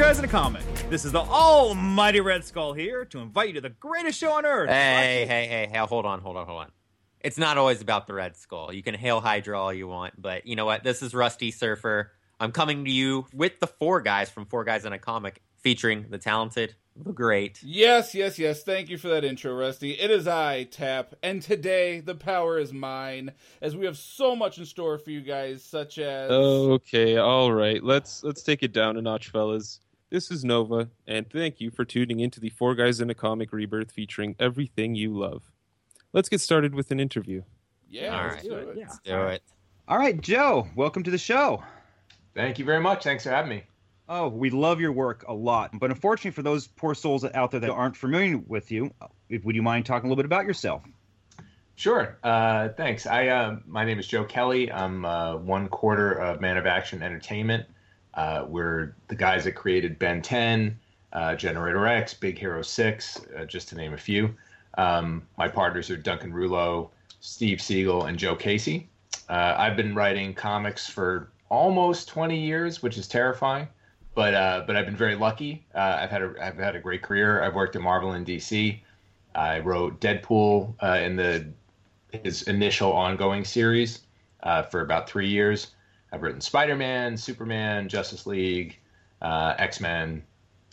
Welcome to Four Guys in a Comic. This is the almighty Red Skull here to invite you to the greatest show on earth. Hey, hey, hey, hey, hold on, hold on, hold on. It's not always about the Red Skull. You can hail Hydra all you want, but you know what? This is Rusty Surfer. I'm coming to you with the four guys from Four Guys in a Comic, featuring the talented, the great. Yes, yes, yes. Thank you for that intro, Rusty. It is I, Tap, and today the power is mine, as we have so much in store for you guys, such as Okay, all right. Let's let's take it down a notch, fellas. This is Nova, and thank you for tuning into the Four Guys in a Comic Rebirth featuring everything you love. Let's get started with an interview. yeah, All let's right. do it. Yeah. Let's do it. All right, Joe, welcome to the show. Thank you very much. Thanks for having me. Oh, we love your work a lot, but unfortunately for those poor souls out there that aren't familiar with you, uh, would you mind talking a little bit about yourself? Sure. Uh, thanks. I uh, my name is Joe Kelly. I'm uh, one quarter of Man of Action Entertainment. Uh, we're the guys that created Ben 10, uh, Generator Rex, Big Hero 6, uh, just to name a few. Um, my partners are Duncan Rouleau, Steve Seagle, and Joe Casey. Uh, I've been writing comics for almost 20 years, which is terrifying. But uh, but I've been very lucky. Uh, I've had a I've had a great career. I've worked at Marvel and DC. I wrote Deadpool in the his initial ongoing series for about three years. I've written Spider Man, Superman, Justice League, uh, X Men.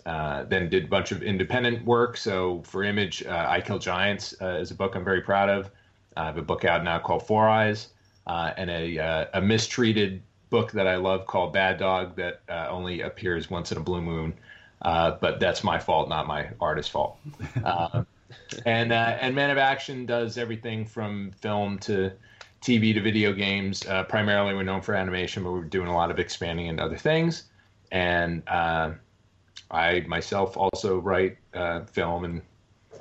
Uh, then did a bunch of independent work. So for Image, uh, I Kill Giants uh, is a book I'm very proud of. I have a book out now called Four Eyes, uh, and a uh, a mistreated book that I love called Bad Dog that uh, only appears once in a blue moon. Uh, but that's my fault, not my artist's fault. And uh, and Man of Action does everything from film to TV to video games. Uh, primarily, we're known for animation, but we're doing a lot of expanding into other things. And uh, I myself also write uh, film and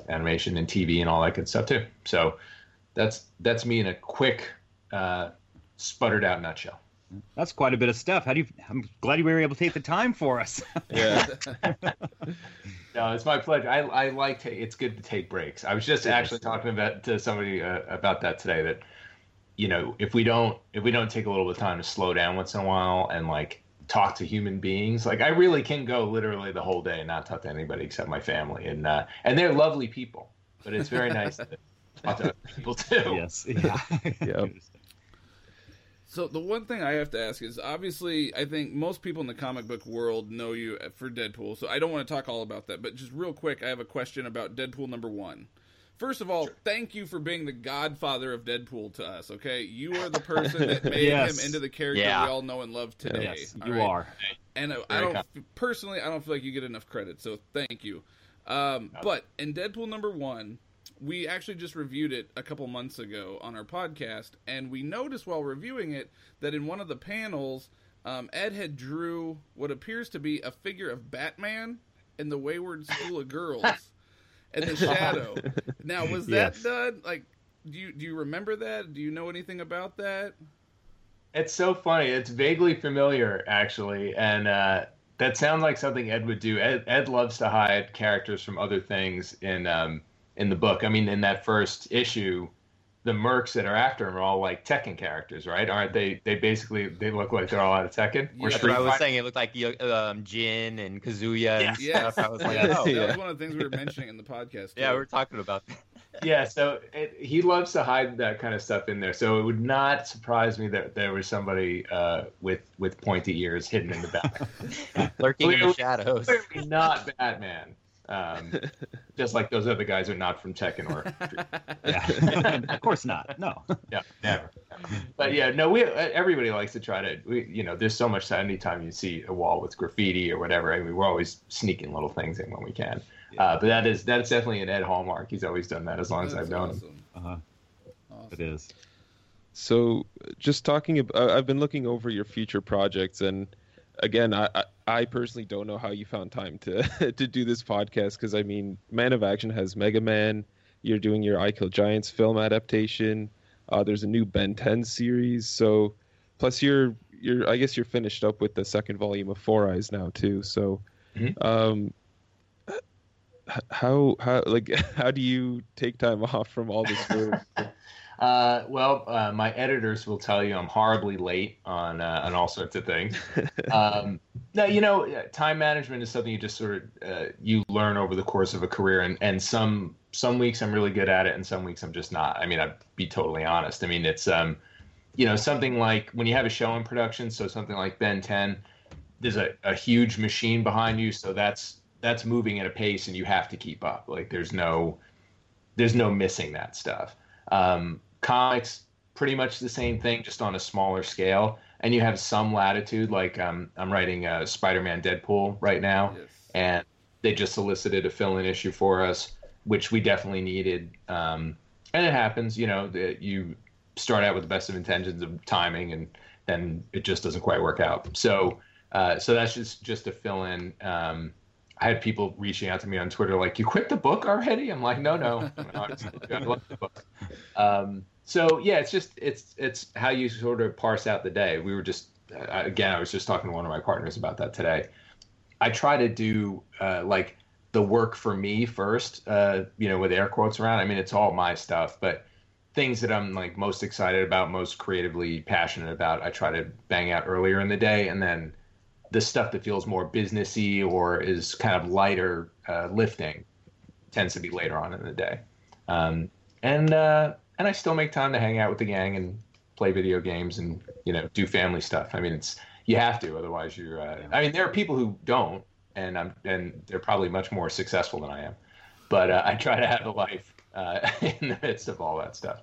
animation and TV and all that good stuff too. So that's that's me in a quick, uh, sputtered out nutshell. That's quite a bit of stuff. How do you? I'm glad you were able to take the time for us. Yeah. No, it's my pleasure. I, I like to. It's good to take breaks. I was just actually talking about to somebody uh, about that today. That you know, if we don't if we don't take a little bit of time to slow down once in a while and like talk to human beings, like I really can go literally the whole day and not talk to anybody except my family, and uh, and they're lovely people. But it's very nice to talk to other people too. yes. Yeah. Yep. So the one thing I have to ask is obviously I think most people in the comic book world know you for Deadpool, so I don't want to talk all about that. But just real quick, I have a question about Deadpool number one. First of all, thank you for being the godfather of Deadpool to us. Okay, you are the person that made Yes. him into the character Yeah. we all know and love today. Yes, you right? are. And I, I don't kind. personally, I don't feel like you get enough credit. So thank you. Um, but in Deadpool number one, we actually just reviewed it a couple months ago on our podcast, and we noticed while reviewing it that in one of the panels, um, Ed had drew what appears to be a figure of Batman in the Wayward School of Girls and the Shadow. Now, was that Yes. done? Like, do you do you remember that? Do you know anything about that? It's so funny. It's vaguely familiar, actually, and uh, that sounds like something Ed would do. Ed, Ed loves to hide characters from other things in um, in the book. I mean, in that first issue, the mercs that are after him are all like Tekken characters, right? Aren't they? They basically they look like they're all out of Tekken. Yeah. That's Street what I was Fighter. saying. It looked like um, Jin and Kazuya and Yes. stuff. I was like, Yes, oh, that Yeah. was one of the things we were mentioning in the podcast. yeah, we're talking about that. yeah, so it, he loves to hide that kind of stuff in there. So it would not surprise me that there was somebody uh, with with pointy ears hidden in the back. Lurking in the shadows. Clearly not Batman. Um, just like those other guys are not from Tekken or Yeah. of course not. No. yeah, never. But yeah, no, we everybody likes to try to, we, you know, there's so much time. Anytime you see a wall with graffiti or whatever, I mean, we're always sneaking little things in when we can. Uh, but that is that's definitely an Ed hallmark. He's always done that as long as I've known him. Uh-huh. Awesome. It is. So, just talking about, I've been looking over your future projects, and again, I, I, I personally don't know how you found time to to do this podcast because I mean, Man of Action has Mega Man. You're doing your I Kill Giants film adaptation. Uh, there's a new Ben 10 series. So, plus you're you're I guess you're finished up with the second volume of Four Eyes now too. So, Mhm. um, how how like how do you take time off from all this work? Uh, well, uh, my editors will tell you I'm horribly late on uh, on all sorts of things. Um, No, you know, uh, time management is something you just sort of uh, you learn over the course of a career, and and some some weeks I'm really good at it, and some weeks I'm just not. I mean, I'd be totally honest. I mean, it's um, you know, something like when you have a show in production, so something like Ben 10, there's a, a huge machine behind you, so that's that's moving at a pace, and you have to keep up. Like there's no there's no missing that stuff. Um, comics, pretty much the same thing, just on a smaller scale and you have some latitude. Like um, I'm writing a Spider-Man Deadpool right now, Yes. and they just solicited a fill-in issue for us, which we definitely needed. Um, and it happens, you know, that you start out with the best of intentions of timing, and then it just doesn't quite work out. So, uh, so that's just just a fill-in. Um, I had people reaching out to me on Twitter like, "You quit the book already?" I'm like, "No, no, I love the book." Um, so yeah, it's just it's it's how you sort of parse out the day. We were just uh, again, I was just talking to one of my partners about that today. I try to do uh, like the work for me first, uh, you know, with air quotes around. I mean, it's all my stuff, but things that I'm like most excited about, most creatively passionate about, I try to bang out earlier in the day, and then the stuff that feels more businessy or is kind of lighter uh, lifting tends to be later on in the day. Um, and uh, and I still make time to hang out with the gang and play video games and you know do family stuff. I mean, it's you have to, otherwise you're. Uh, I mean, there are people who don't, and I'm and they're probably much more successful than I am. But uh, I try to have a life uh, in the midst of all that stuff.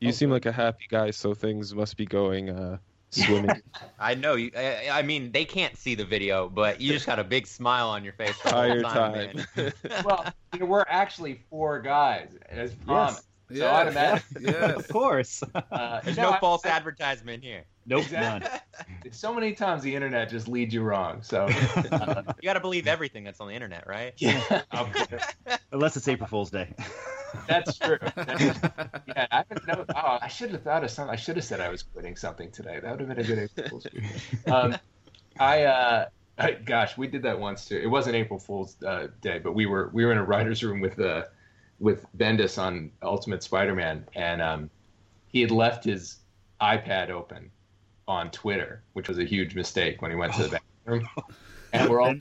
You seem like a happy guy, so things must be going uh, swimming. I know you. I, I mean, they can't see the video, but you just got a big smile on your face the Entire time. time. man. well, there were actually four guys, as promised. So Yes. automatically, Yes. Of course. uh, There's no, no false I- advertisement here. nope, Exactly. none. So many times the internet just leads you wrong. So uh, You got to believe everything that's on the internet, right? yeah, Unless it's April Fool's Day. that's true. That's- yeah, I haven't know. Oh, I should have thought of something. I should have said I was quitting something today. That would have been a good April Fool's. Um, I, uh, I, gosh, we did that once too. It wasn't April Fool's uh, Day, but we were we were in a writers' room with uh, with Bendis on Ultimate Spider-Man, and um, he had left his iPad open on Twitter, which was a huge mistake when he went to the bathroom. And we're all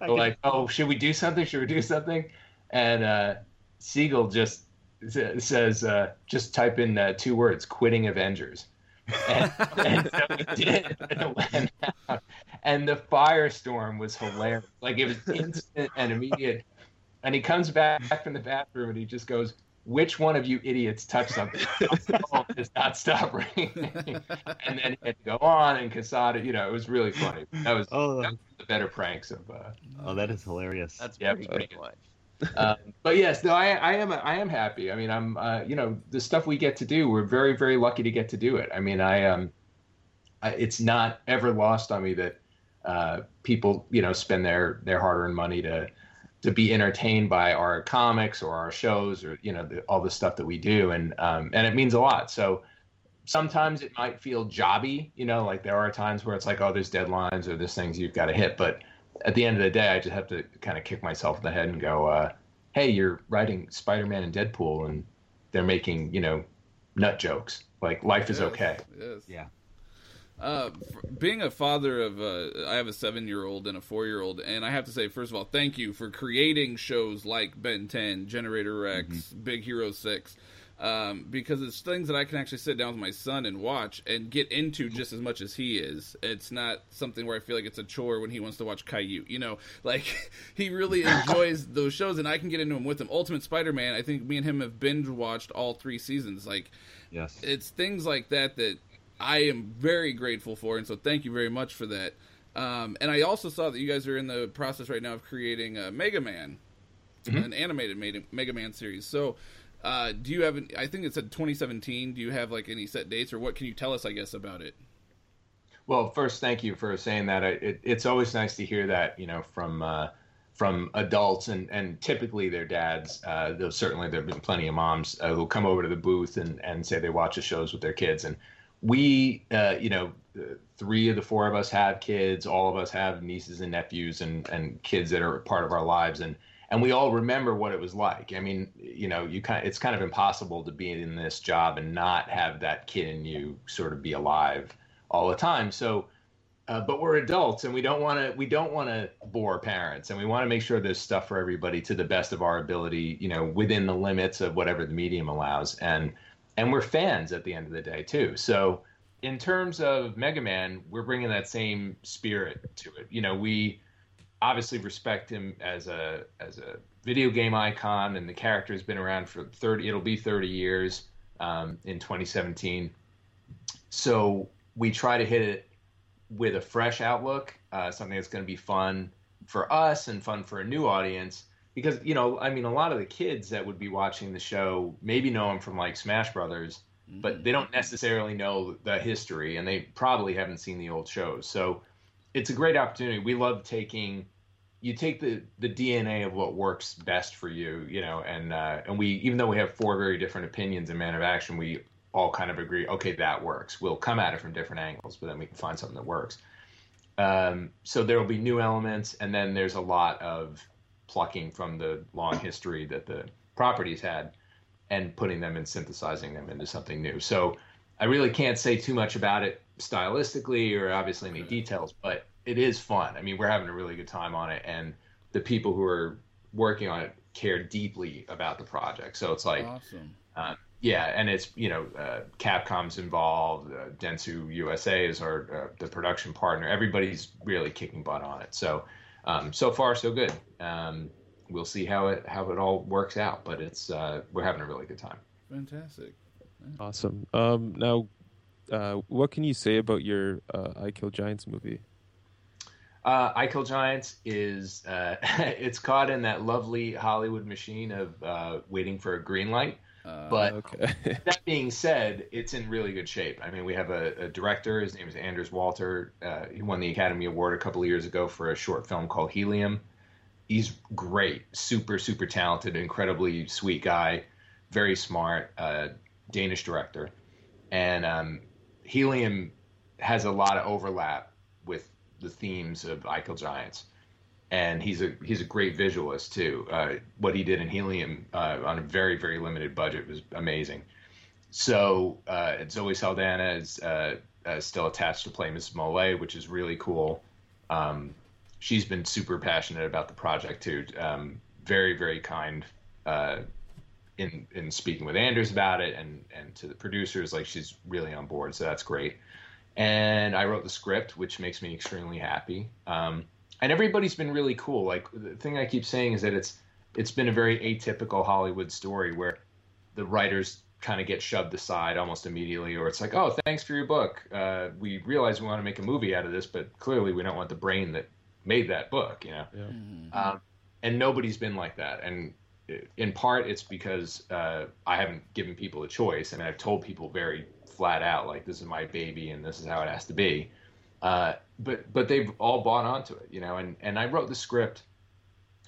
we're like, "Oh, should we do something? Should we do something?" And uh, Seagle just says, uh, "Just type in uh, two words: quitting Avengers." And, and so we did, and it went out. And the firestorm was hilarious. Like it was instant and immediate. And he comes back from the bathroom and he just goes, "Which one of you idiots touched something?" My does not stop ringing. And then he had to go on and Quesada. You know, it was really funny. That was, Oh, that was the better pranks of. Uh, oh, that is hilarious. That's Yeah, pretty pretty good. good. um, but yes, no, I, I am I am happy. I mean, I'm uh, you know the stuff we get to do. We're very very lucky to get to do it. I mean, I um, I, it's not ever lost on me that uh, people you know spend their their hard earned money to to be entertained by our comics or our shows or you know the, all the stuff that we do, and um, and it means a lot. So sometimes it might feel jobby, you know, like there are times where it's like, oh, there's deadlines or there's things you've got to hit, but at the end of the day, I just have to kind of kick myself in the head and go, uh, "Hey, you're writing Spider-Man and Deadpool, and they're making you know nut jokes. Like life is Yes, okay." Yes. Yeah. Uh, being a father of, uh, I have a seven-year-old and a four-year-old, and I have to say, first of all, thank you for creating shows like Ben 10, Generator Rex, Big Hero Six, um, because it's things that I can actually sit down with my son and watch and get into just as much as he is. It's not something where I feel like it's a chore when he wants to watch Caillou. You know, like he really enjoys those shows, and I can get into them with him. Ultimate Spider-Man, I think me and him have binge watched all three seasons. Like Yes. it's things like that that I am very grateful for, and so thank you very much for that. Um, and I also saw that you guys are in the process right now of creating a Mega Man, an animated Mega- Man series. So, uh, do you have? An, I think it's at 2017. Do you have like any set dates, or what can you tell us? I guess about it. Well, first, thank you for saying that. It, it's always nice to hear that, you know, from uh, from adults and, and typically their dads. Uh, though certainly there have been plenty of moms uh, who come over to the booth and, and say they watch the shows with their kids. And we, uh, you know, three of the four of us have kids. All of us have nieces and nephews and, and kids that are part of our lives. And and we all remember what it was like. I mean, you know, you kind it's kind of impossible to be in this job and not have that kid in you sort of be alive all the time. So Uh, but we're adults and we don't want to we don't want to bore parents and we want to make sure there's stuff for everybody to the best of our ability you know within the limits of whatever the medium allows and and we're fans at the end of the day too. So in terms of mega man we're bringing that same spirit to it. You know we obviously respect him as a as a video game icon and the character has been around for 30 it'll be 30 years um, in 2017 so we try to hit it with a fresh outlook, uh, something that's going to be fun for us and fun for a new audience. Because you know, I mean, a lot of the kids that would be watching the show maybe know him from like Smash Brothers, mm-hmm. but they don't necessarily know the history, and they probably haven't seen the old shows. So it's a great opportunity. We love taking you take the the DNA of what works best for you, you know, and uh, and we even though we have four very different opinions in Man of Action, we all kind of agree, okay, that works. We'll come at it from different angles, but then we can find something that works. Um, so there will be new elements, and then there's a lot of plucking from the long history that the properties had and putting them and synthesizing them into something new. So I really can't say too much about it stylistically or obviously any details, but it is fun. I mean, we're having a really good time on it, and the people who are working on it care deeply about the project. So it's like, awesome. Uh, yeah, and it's you know uh, Capcom's involved, uh, Dentsu USA is our uh, the production partner. Everybody's really kicking butt on it. So um, so far so good. Um, we'll see how it how it all works out, but it's uh, we're having a really good time. Fantastic. Awesome. Um, now, uh, what can you say about your uh, I Kill Giants movie? Uh, I Kill Giants is uh, it's caught in that lovely Hollywood machine of uh, waiting for a green light. Uh, but okay. that being said, it's in really good shape. I mean, we have a, a director. His name is Anders Walter. Uh, he won the Academy Award a couple of years ago for a short film called Helium. He's great, super, super talented, incredibly sweet guy, very smart, uh, Danish director. And um, Helium has a lot of overlap with the themes of Kill Giants and he's a he's a great visualist too. Uh, what he did in Helium uh, on a very very limited budget was amazing. So uh, Zoe Saldana is uh, uh, still attached to play Miss Mole, which is really cool. Um, she's been super passionate about the project too. Um, very very kind uh, in in speaking with Anders about it, and and to the producers, like she's really on board. So that's great. And I wrote the script, which makes me extremely happy. Um, and everybody's been really cool. Like the thing I keep saying is that it's it's been a very atypical Hollywood story where the writers kind of get shoved aside almost immediately, or it's like, oh, thanks for your book. Uh, we realize we want to make a movie out of this, but clearly we don't want the brain that made that book, you know. Yeah. Mm-hmm. Um, and nobody's been like that, and in part it's because uh, I haven't given people a choice. I mean, I've told people very flat out, like, this is my baby, and this is how it has to be. Uh, but but they've all bought onto it, you know. And and I wrote the script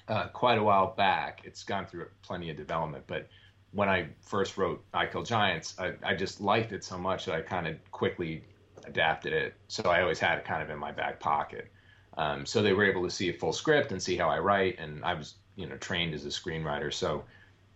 uh, quite a while back. It's gone through plenty of development, but when I first wrote I Kill Giants, I, I just liked it so much that I kind of quickly adapted it. So I always had it kind of in my back pocket. Um, so they were able to see a full script and see how I write, and I was you know trained as a screenwriter. So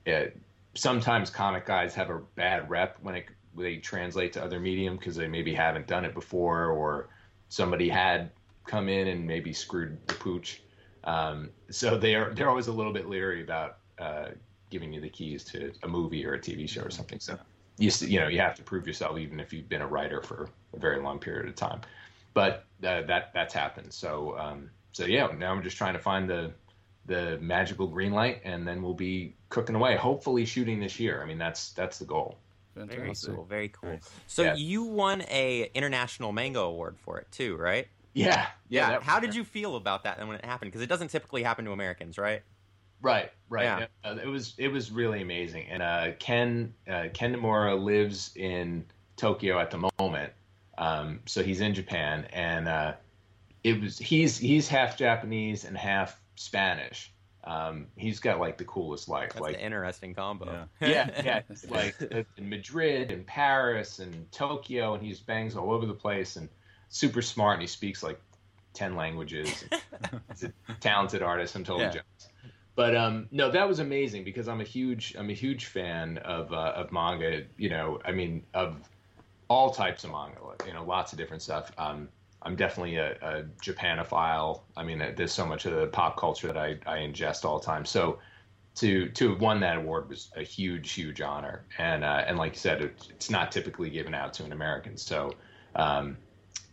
it, sometimes comic guys have a bad rep when it, they translate to other medium because they maybe haven't done it before or somebody had come in and maybe screwed the pooch. Um, so they're they're always a little bit leery about uh, giving you the keys to a movie or a TV show or something. So you you know you have to prove yourself even if you've been a writer for a very long period of time. But uh, that that's happened. So um, so yeah, now I'm just trying to find the the magical green light, and then we'll be cooking away. Hopefully, shooting this year. I mean, that's that's the goal. Fantastic. Very cool. Very cool. So yeah. you won a international manga award for it too, right? Yeah. Yeah. yeah How did you feel about that when it happened? Because it doesn't typically happen to Americans, right? Right. Right. Yeah. Uh, it was it was really amazing. And uh, Ken uh, Ken Niimura lives in Tokyo at the moment, um, so he's in Japan, and uh, it was he's he's half Japanese and half Spanish. Um, he's got like the coolest life. That's like an interesting combo. Yeah, yeah, yeah. like in Madrid and Paris and Tokyo, and he just bangs all over the place and super smart. And he speaks like ten languages. he's a talented artist. I'm totally yeah. jealous. But um, no, that was amazing because I'm a huge I'm a huge fan of uh, of manga. You know, I mean of all types of manga. You know, lots of different stuff. Um, I'm definitely a, a Japanophile. I mean, there's so much of the pop culture that I, I ingest all the time. So to to have won that award was a huge, huge honor. And uh, and like you said, it, it's not typically given out to an American. So um,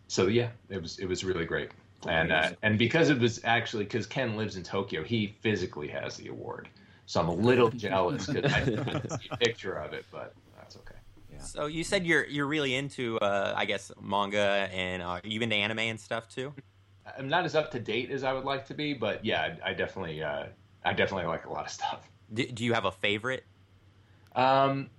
so yeah, it was it was really great. And uh, and because it was actually because Ken lives in Tokyo, he physically has the award. So I'm a little jealous because I didn't see a picture of it, but. Yeah. So you said you're you're really into uh, I guess manga and uh, you into anime and stuff too. I'm not as up to date as I would like to be, but yeah, I, I definitely uh, I definitely like a lot of stuff. Do, do you have a favorite? Um,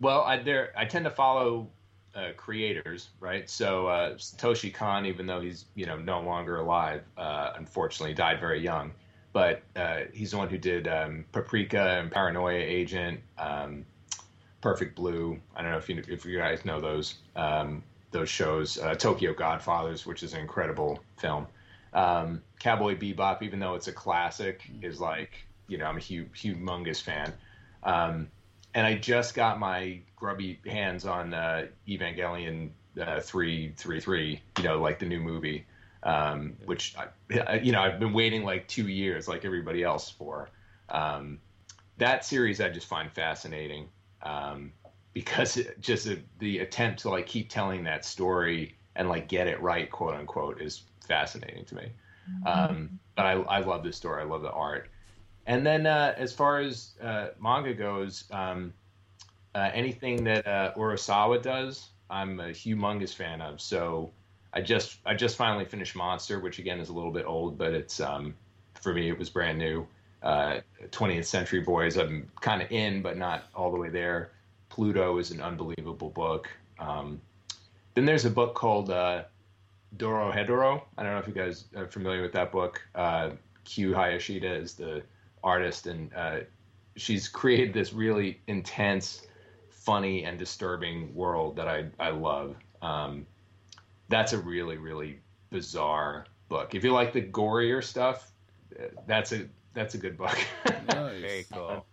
well, I there I tend to follow uh, creators, right? So uh, Satoshi Kon, even though he's you know no longer alive, uh, unfortunately died very young, but uh, he's the one who did um, Paprika and Paranoia Agent, um, Perfect Blue. I don't know if you if you guys know those um, those shows. Uh, Tokyo Godfathers, which is an incredible film. Um, Cowboy Bebop, even though it's a classic, is like you know I'm a huge, humongous fan. Um, and I just got my grubby hands on uh, Evangelion uh, three three three. You know, like the new movie, um, which I, you know I've been waiting like two years, like everybody else for. Um, that series I just find fascinating um, because it, just a, the attempt to like keep telling that story and like get it right, quote unquote, is fascinating to me. Mm-hmm. Um, but I, I love this story. I love the art. And then uh, as far as uh, manga goes, um, uh, anything that uh, Urasawa does, I'm a humongous fan of. So I just I just finally finished Monster, which again is a little bit old, but it's um, for me it was brand new. 20th uh, Century Boys, I'm kind of in, but not all the way there. Pluto is an unbelievable book. Um, then there's a book called uh, Dorohedoro. I don't know if you guys are familiar with that book. Uh, Q Hayashida is the artist, and uh, she's created this really intense, funny, and disturbing world that I I love. Um, that's a really really bizarre book. If you like the gorier stuff, that's a that's a good book. nice. Very cool.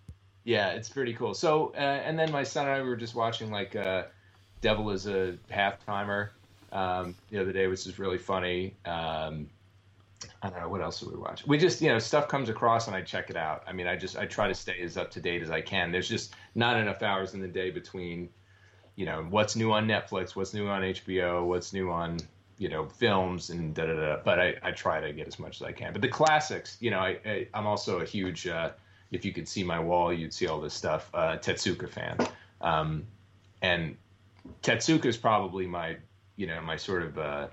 yeah, it's pretty cool. So, uh, and then my son and I were just watching like uh, Devil is a half timer um, the other day, which is really funny. Um, I don't know what else do we watch. We just you know stuff comes across and I check it out. I mean, I just I try to stay as up to date as I can. There's just not enough hours in the day between you know what's new on Netflix, what's new on HBO, what's new on you know films and da da da. But I, I try to get as much as I can. But the classics, you know, I, I am also a huge. Uh, if you could see my wall, you'd see all this stuff. Uh, Tezuka fan, um, and Tezuka is probably my you know my sort of uh,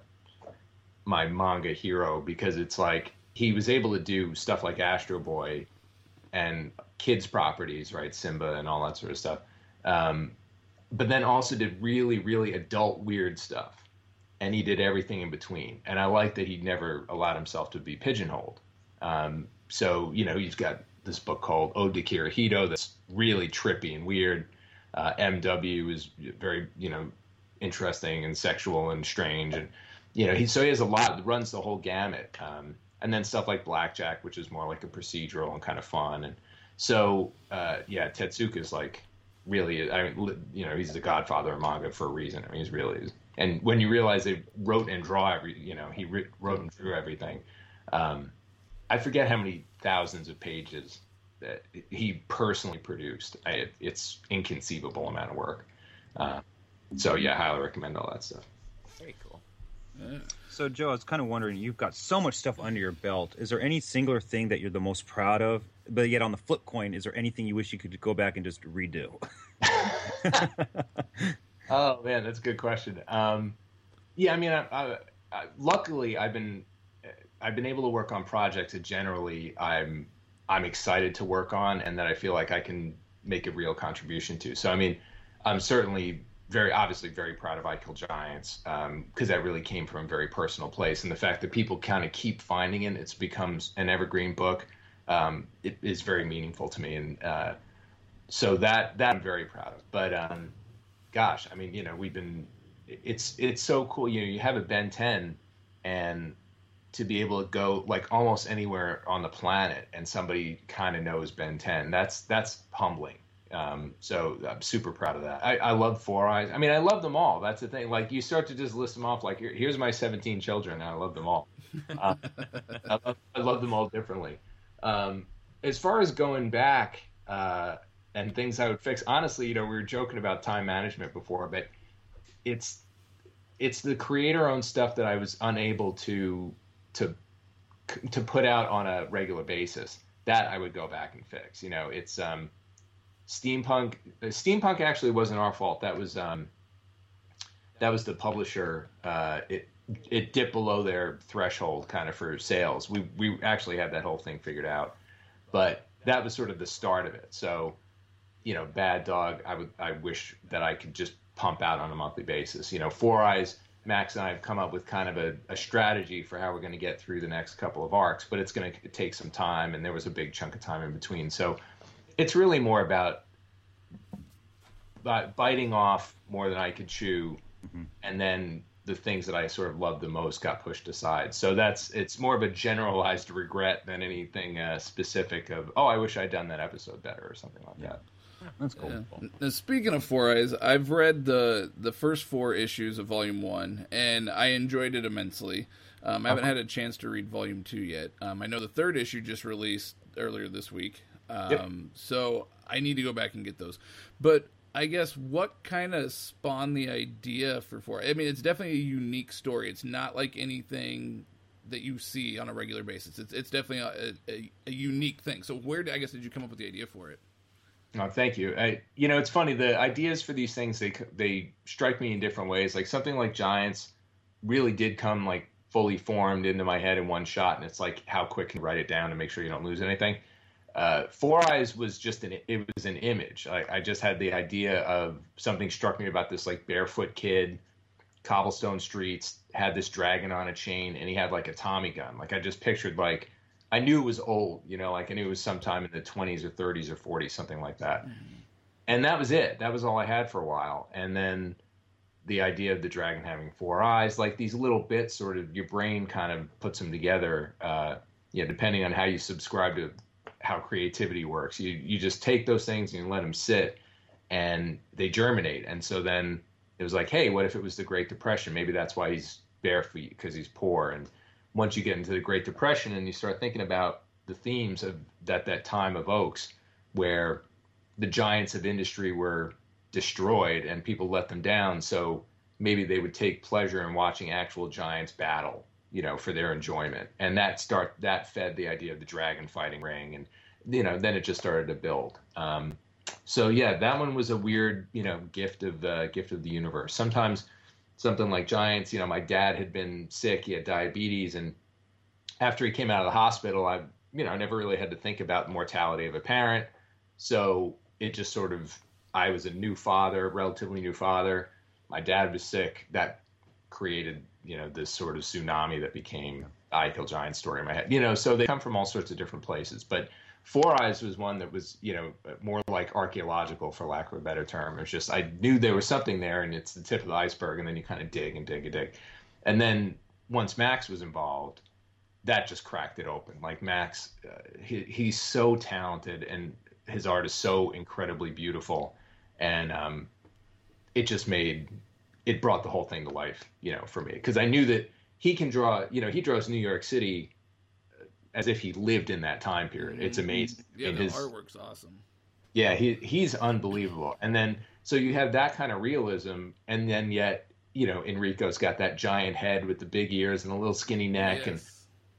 my manga hero because it's like he was able to do stuff like Astro Boy and kids properties, right? Simba and all that sort of stuff. Um, but then also did really, really adult weird stuff. And he did everything in between. And I like that he never allowed himself to be pigeonholed. Um, so, you know, he's got this book called Ode to Kirihito that's really trippy and weird. Uh, MW is very, you know, interesting and sexual and strange. And you know, he so he has a lot runs the whole gamut. Um, and then stuff like Blackjack, which is more like a procedural and kind of fun. And so, uh, yeah, Tezuka is like really, I mean, you know, he's the godfather of manga for a reason. I mean, he's really, and when you realize they wrote and draw every, you know, he wrote and drew everything. Um, I forget how many thousands of pages that he personally produced. I, it's inconceivable amount of work. Uh, so yeah, highly recommend all that stuff. Very cool. So, Joe, I was kind of wondering, you've got so much stuff under your belt. Is there any singular thing that you're the most proud of? But yet, on the flip coin, is there anything you wish you could go back and just redo? oh man, that's a good question. Um, yeah, I mean, I, I, I, luckily, I've been I've been able to work on projects that generally I'm I'm excited to work on, and that I feel like I can make a real contribution to. So, I mean, I'm certainly very obviously very proud of I Kill Giants because um, that really came from a very personal place, and the fact that people kind of keep finding it, it's becomes an evergreen book. Um, it is very meaningful to me, and uh, so that that I'm very proud of. But um, gosh, I mean, you know, we've been it's it's so cool. You know, you have a Ben 10, and to be able to go like almost anywhere on the planet, and somebody kind of knows Ben 10. That's that's humbling Um, so I'm super proud of that. I, I love Four Eyes. I mean, I love them all. That's the thing. Like you start to just list them off. Like Here, here's my 17 children, and I love them all. Uh, I, love, I, love, them all differently. Um, as far as going back uh, and things I would fix, honestly, you know, we were joking about time management before, but it's it's the creator-owned stuff that I was unable to to to put out on a regular basis. That I would go back and fix. You know, it's um, steampunk. Uh, steampunk actually wasn't our fault. That was um, that was the publisher. Uh, it it dipped below their threshold kind of for sales. We we actually had that whole thing figured out, but that was sort of the start of it. So, you know, Bad Dog. I would I wish that I could just pump out on a monthly basis. You know, Four Eyes. Max and I have come up with kind of a, a strategy for how we're going to get through the next couple of arcs, but it's going to take some time, and there was a big chunk of time in between. So it's really more about biting off more than I could chew, mm-hmm. and then the things that I sort of loved the most got pushed aside. So that's it's more of a generalized regret than anything uh, specific of oh I wish I'd done that episode better or something like yeah. that. That's cool. Yeah. Now, speaking of Four Eyes, I've read the the first four issues of Volume One, and I enjoyed it immensely. Um, I haven't had a chance to read Volume Two yet. Um, I know the third issue just released earlier this week, um, yep. so I need to go back and get those. But I guess what kind of spawned the idea for four? I mean, it's definitely a unique story. It's not like anything that you see on a regular basis. It's it's definitely a, a, a unique thing. So where did, I guess did you come up with the idea for it? Oh, thank you. I, you know, it's funny. The ideas for these things they they strike me in different ways. Like something like Giants really did come like fully formed into my head in one shot, and it's like how quick can you write it down to make sure you don't lose anything uh, Four Eyes was just an it was an image. I, I just had the idea of something struck me about this like barefoot kid, cobblestone streets, had this dragon on a chain, and he had like a Tommy gun. Like I just pictured like I knew it was old, you know, like I knew it was sometime in the 20s or 30s or 40s, something like that. Mm-hmm. And that was it. That was all I had for a while. And then the idea of the dragon having four eyes, like these little bits, sort of your brain kind of puts them together. Uh, yeah, depending on how you subscribe to how creativity works. You you just take those things and you let them sit, and they germinate. And so then it was like, hey, what if it was the Great Depression? Maybe that's why he's barefoot because he's poor. And once you get into the Great Depression and you start thinking about the themes of that that time of Oaks, where the giants of industry were destroyed and people let them down, so maybe they would take pleasure in watching actual giants battle you know, for their enjoyment. And that start that fed the idea of the dragon fighting ring, and you know, then it just started to build. Um, so yeah, that one was a weird, you know, gift of the gift of the universe. Sometimes something like giants, you know, my dad had been sick, he had diabetes, and after he came out of the hospital, I, you know, never really had to think about the mortality of a parent. So it just sort of, I was a new father, relatively new father. My dad was sick. That created you know this sort of tsunami that became I Kill Giant story in my head. You know, so they come from all sorts of different places. But Four Eyes was one that was you know more like archaeological, for lack of a better term. It was just I knew there was something there, and it's the tip of the iceberg, and then you kind of dig and dig and dig, and then once Max was involved, that just cracked it open. Like Max, uh, he, he's so talented, and his art is so incredibly beautiful, and um, it just made it brought the whole thing to life, you know, for me because I knew that he can draw. You know, he draws New York City as if he lived in that time period. It's mm-hmm. amazing. Yeah, the his, artwork's awesome. Yeah, he he's unbelievable. And then so you have that kind of realism, and then yet you know Enrico's got that giant head with the big ears and a little skinny neck, yes. and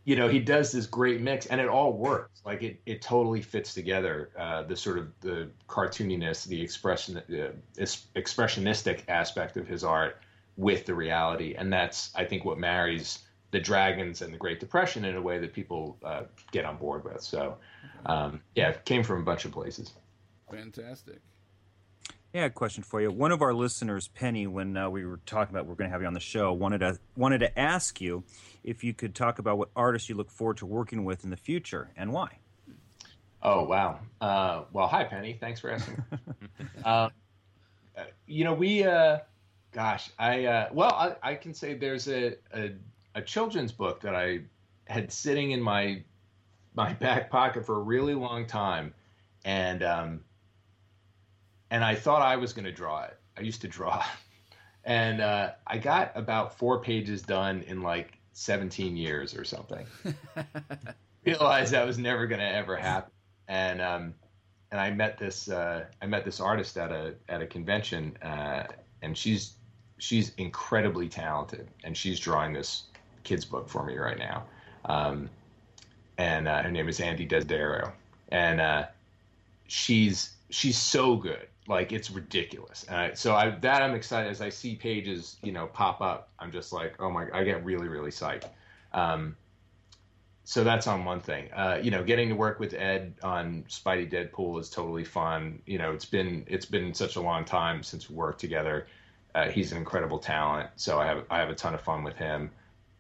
you know he does this great mix and it all works like it, it totally fits together uh, the sort of the cartooniness the expression uh, expressionistic aspect of his art with the reality and that's i think what marries the dragons and the great depression in a way that people uh, get on board with so um, yeah it came from a bunch of places fantastic yeah, question for you. One of our listeners, Penny, when uh, we were talking about we are going to have you on the show, wanted to wanted to ask you if you could talk about what artists you look forward to working with in the future and why. Oh wow! Uh, well, hi Penny. Thanks for asking. uh, you know, we, uh, gosh, I uh, well, I, I, can say there's a, a, a children's book that I had sitting in my my back pocket for a really long time, and um, and I thought I was going to draw it. I used to draw, and uh, I got about four pages done in like 17 years or something. Realized that was never going to ever happen, and um, and I met this uh, I met this artist at a at a convention, uh, and she's she's incredibly talented, and she's drawing this kids book for me right now. Um, and uh, her name is Andy Desidero, and uh, she's she's so good, like it's ridiculous. Uh, so I that I'm excited as I see pages, you know, pop up. I'm just like, oh my, God, I get really really psyched. Um, so that's on one thing. Uh, you know, getting to work with Ed on Spidey Deadpool is totally fun. You know, it's been it's been such a long time since we worked together. Uh, he's an incredible talent, so I have I have a ton of fun with him.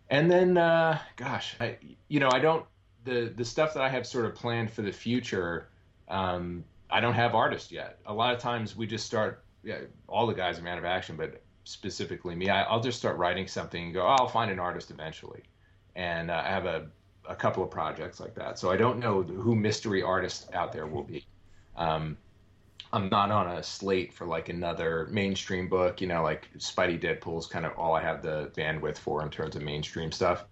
And then, uh, gosh, I, you know, I don't the the stuff that I have sort of planned for the future. Um, I don't have artists yet. A lot of times we just start. Yeah, all the guys are Man of Action, but specifically me, I, will just start writing something and go, oh, I'll find an artist eventually. And uh, I have a a couple of projects like that. So I don't know who mystery artist out there will be. Um, I'm not on a slate for like another mainstream book. You know, like Spidey Deadpool is kind of all I have the bandwidth for in terms of mainstream stuff.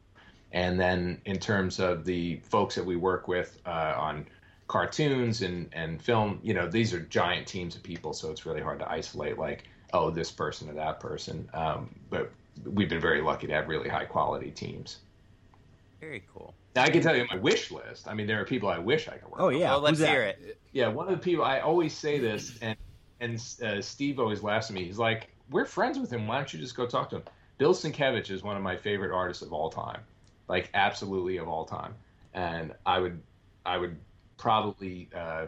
And then in terms of the folks that we work with uh, on cartoons and, and film, you know, these are giant teams of people, so it's really hard to isolate like, oh, this person or that person. Um, but we've been very lucky to have really high quality teams. Very cool. Now I can tell you my wish list. I mean, there are people I wish I could work. With. Oh yeah, well, let's Who's hear that? it. Yeah, one of the people I always say this, and and uh, Steve always laughs at me. He's like, "We're friends with him. Why don't you just go talk to him?" Bill Sienkiewicz is one of my favorite artists of all time, like absolutely of all time. And I would, I would probably, uh,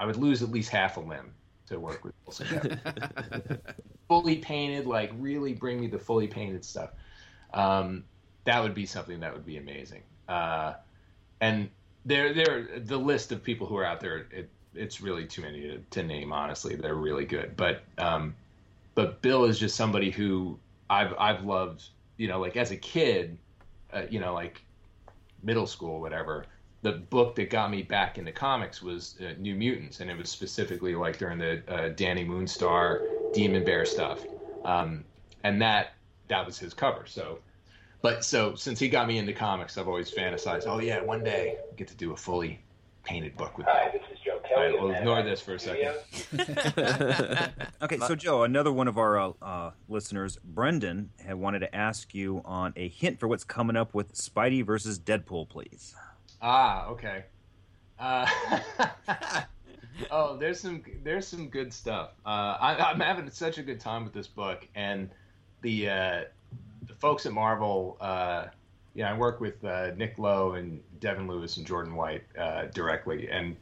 I would lose at least half a limb to work with Bill Sienkiewicz. fully painted, like really bring me the fully painted stuff. Um, that would be something that would be amazing. Uh, and there, there, the list of people who are out there, it, it's really too many to, to, name. Honestly, they're really good. But, um, but Bill is just somebody who I've, I've loved. You know, like as a kid, uh, you know, like middle school, whatever. The book that got me back into comics was uh, New Mutants, and it was specifically like during the uh, Dani Moonstar, Demon Bear stuff, um, and that that was his cover. So but so since he got me into comics, I've always fantasized. Oh yeah, one day I get to do a fully painted book with. Hi, this is Joe Kelly. All right, we'll ignore this for a second. okay, so Joe, another one of our uh, uh, listeners, Brendan, had wanted to ask you on a hint for what's coming up with Spidey versus Deadpool, please. Ah, okay. Uh, oh, there's some there's some good stuff. Uh, I, am having such a good time with this book, and the uh, the folks at Marvel, uh, yeah, I work with uh, Nick Lowe and Devin Lewis and Jordan White uh, directly, and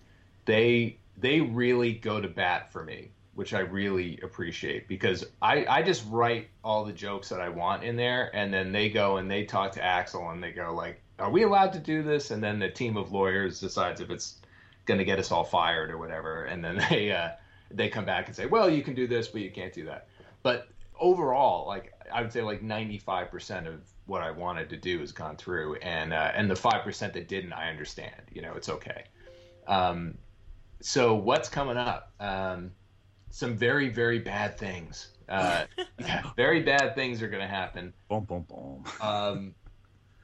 they they really go to bat for me, which I really appreciate because I I just write all the jokes that I want in there, and then they go and they talk to Axel and they go like, "Are we allowed to do this?" And then the team of lawyers decides if it's going to get us all fired or whatever, and then they uh, they come back and say, "Well, you can do this, but you can't do that." But overall, like I would say, like ninety five percent of what I wanted to do has gone through, and uh, and the five percent that didn't, I understand. You know, it's okay. Um, so what's coming up? Um, some very very bad things. Uh, yeah, very bad things are going to happen. Boom, boom, boom. Um,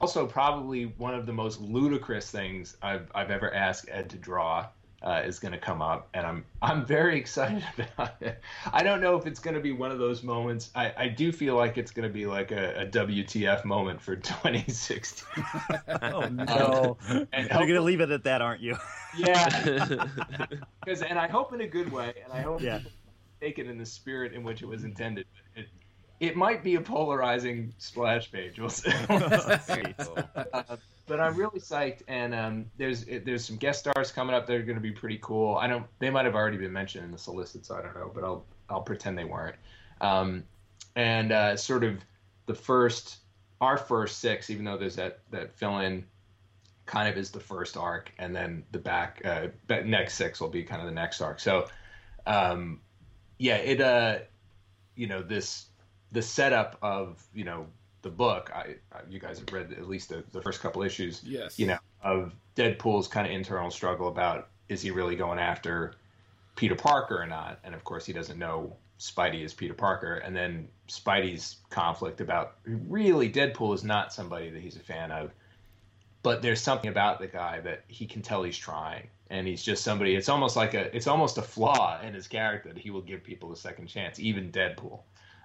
also, probably one of the most ludicrous things I've I've ever asked Ed to draw uh, is going to come up, and I'm I'm very excited about it. I don't know if it's going to be one of those moments. I, I do feel like it's going to be like a, a WTF moment for 2016. oh no! Um, You're going to leave it at that, aren't you? yeah. Because and I hope in a good way, and I hope yeah. take it in the spirit in which it was intended. It, it might be a polarizing splash page. We'll see. But I'm really psyched, and um, there's there's some guest stars coming up that are going to be pretty cool. I don't they might have already been mentioned in the solicit, so I don't know, but I'll I'll pretend they weren't. Um, and uh, sort of the first our first six, even though there's that that fill in, kind of is the first arc, and then the back uh, next six will be kind of the next arc. So, um, yeah, it uh, you know this the setup of you know the book, I, I, you guys have read at least the, the first couple issues. Yes. You know, of Deadpool's kind of internal struggle about is he really going after Peter Parker or not. And of course, he doesn't know Spidey is Peter Parker. And then Spidey's conflict about really Deadpool is not somebody that he's a fan of, but there's something about the guy that he can tell he's trying. And he's just somebody. It's almost like a. It's almost a flaw in his character that he will give people a second chance, even Deadpool.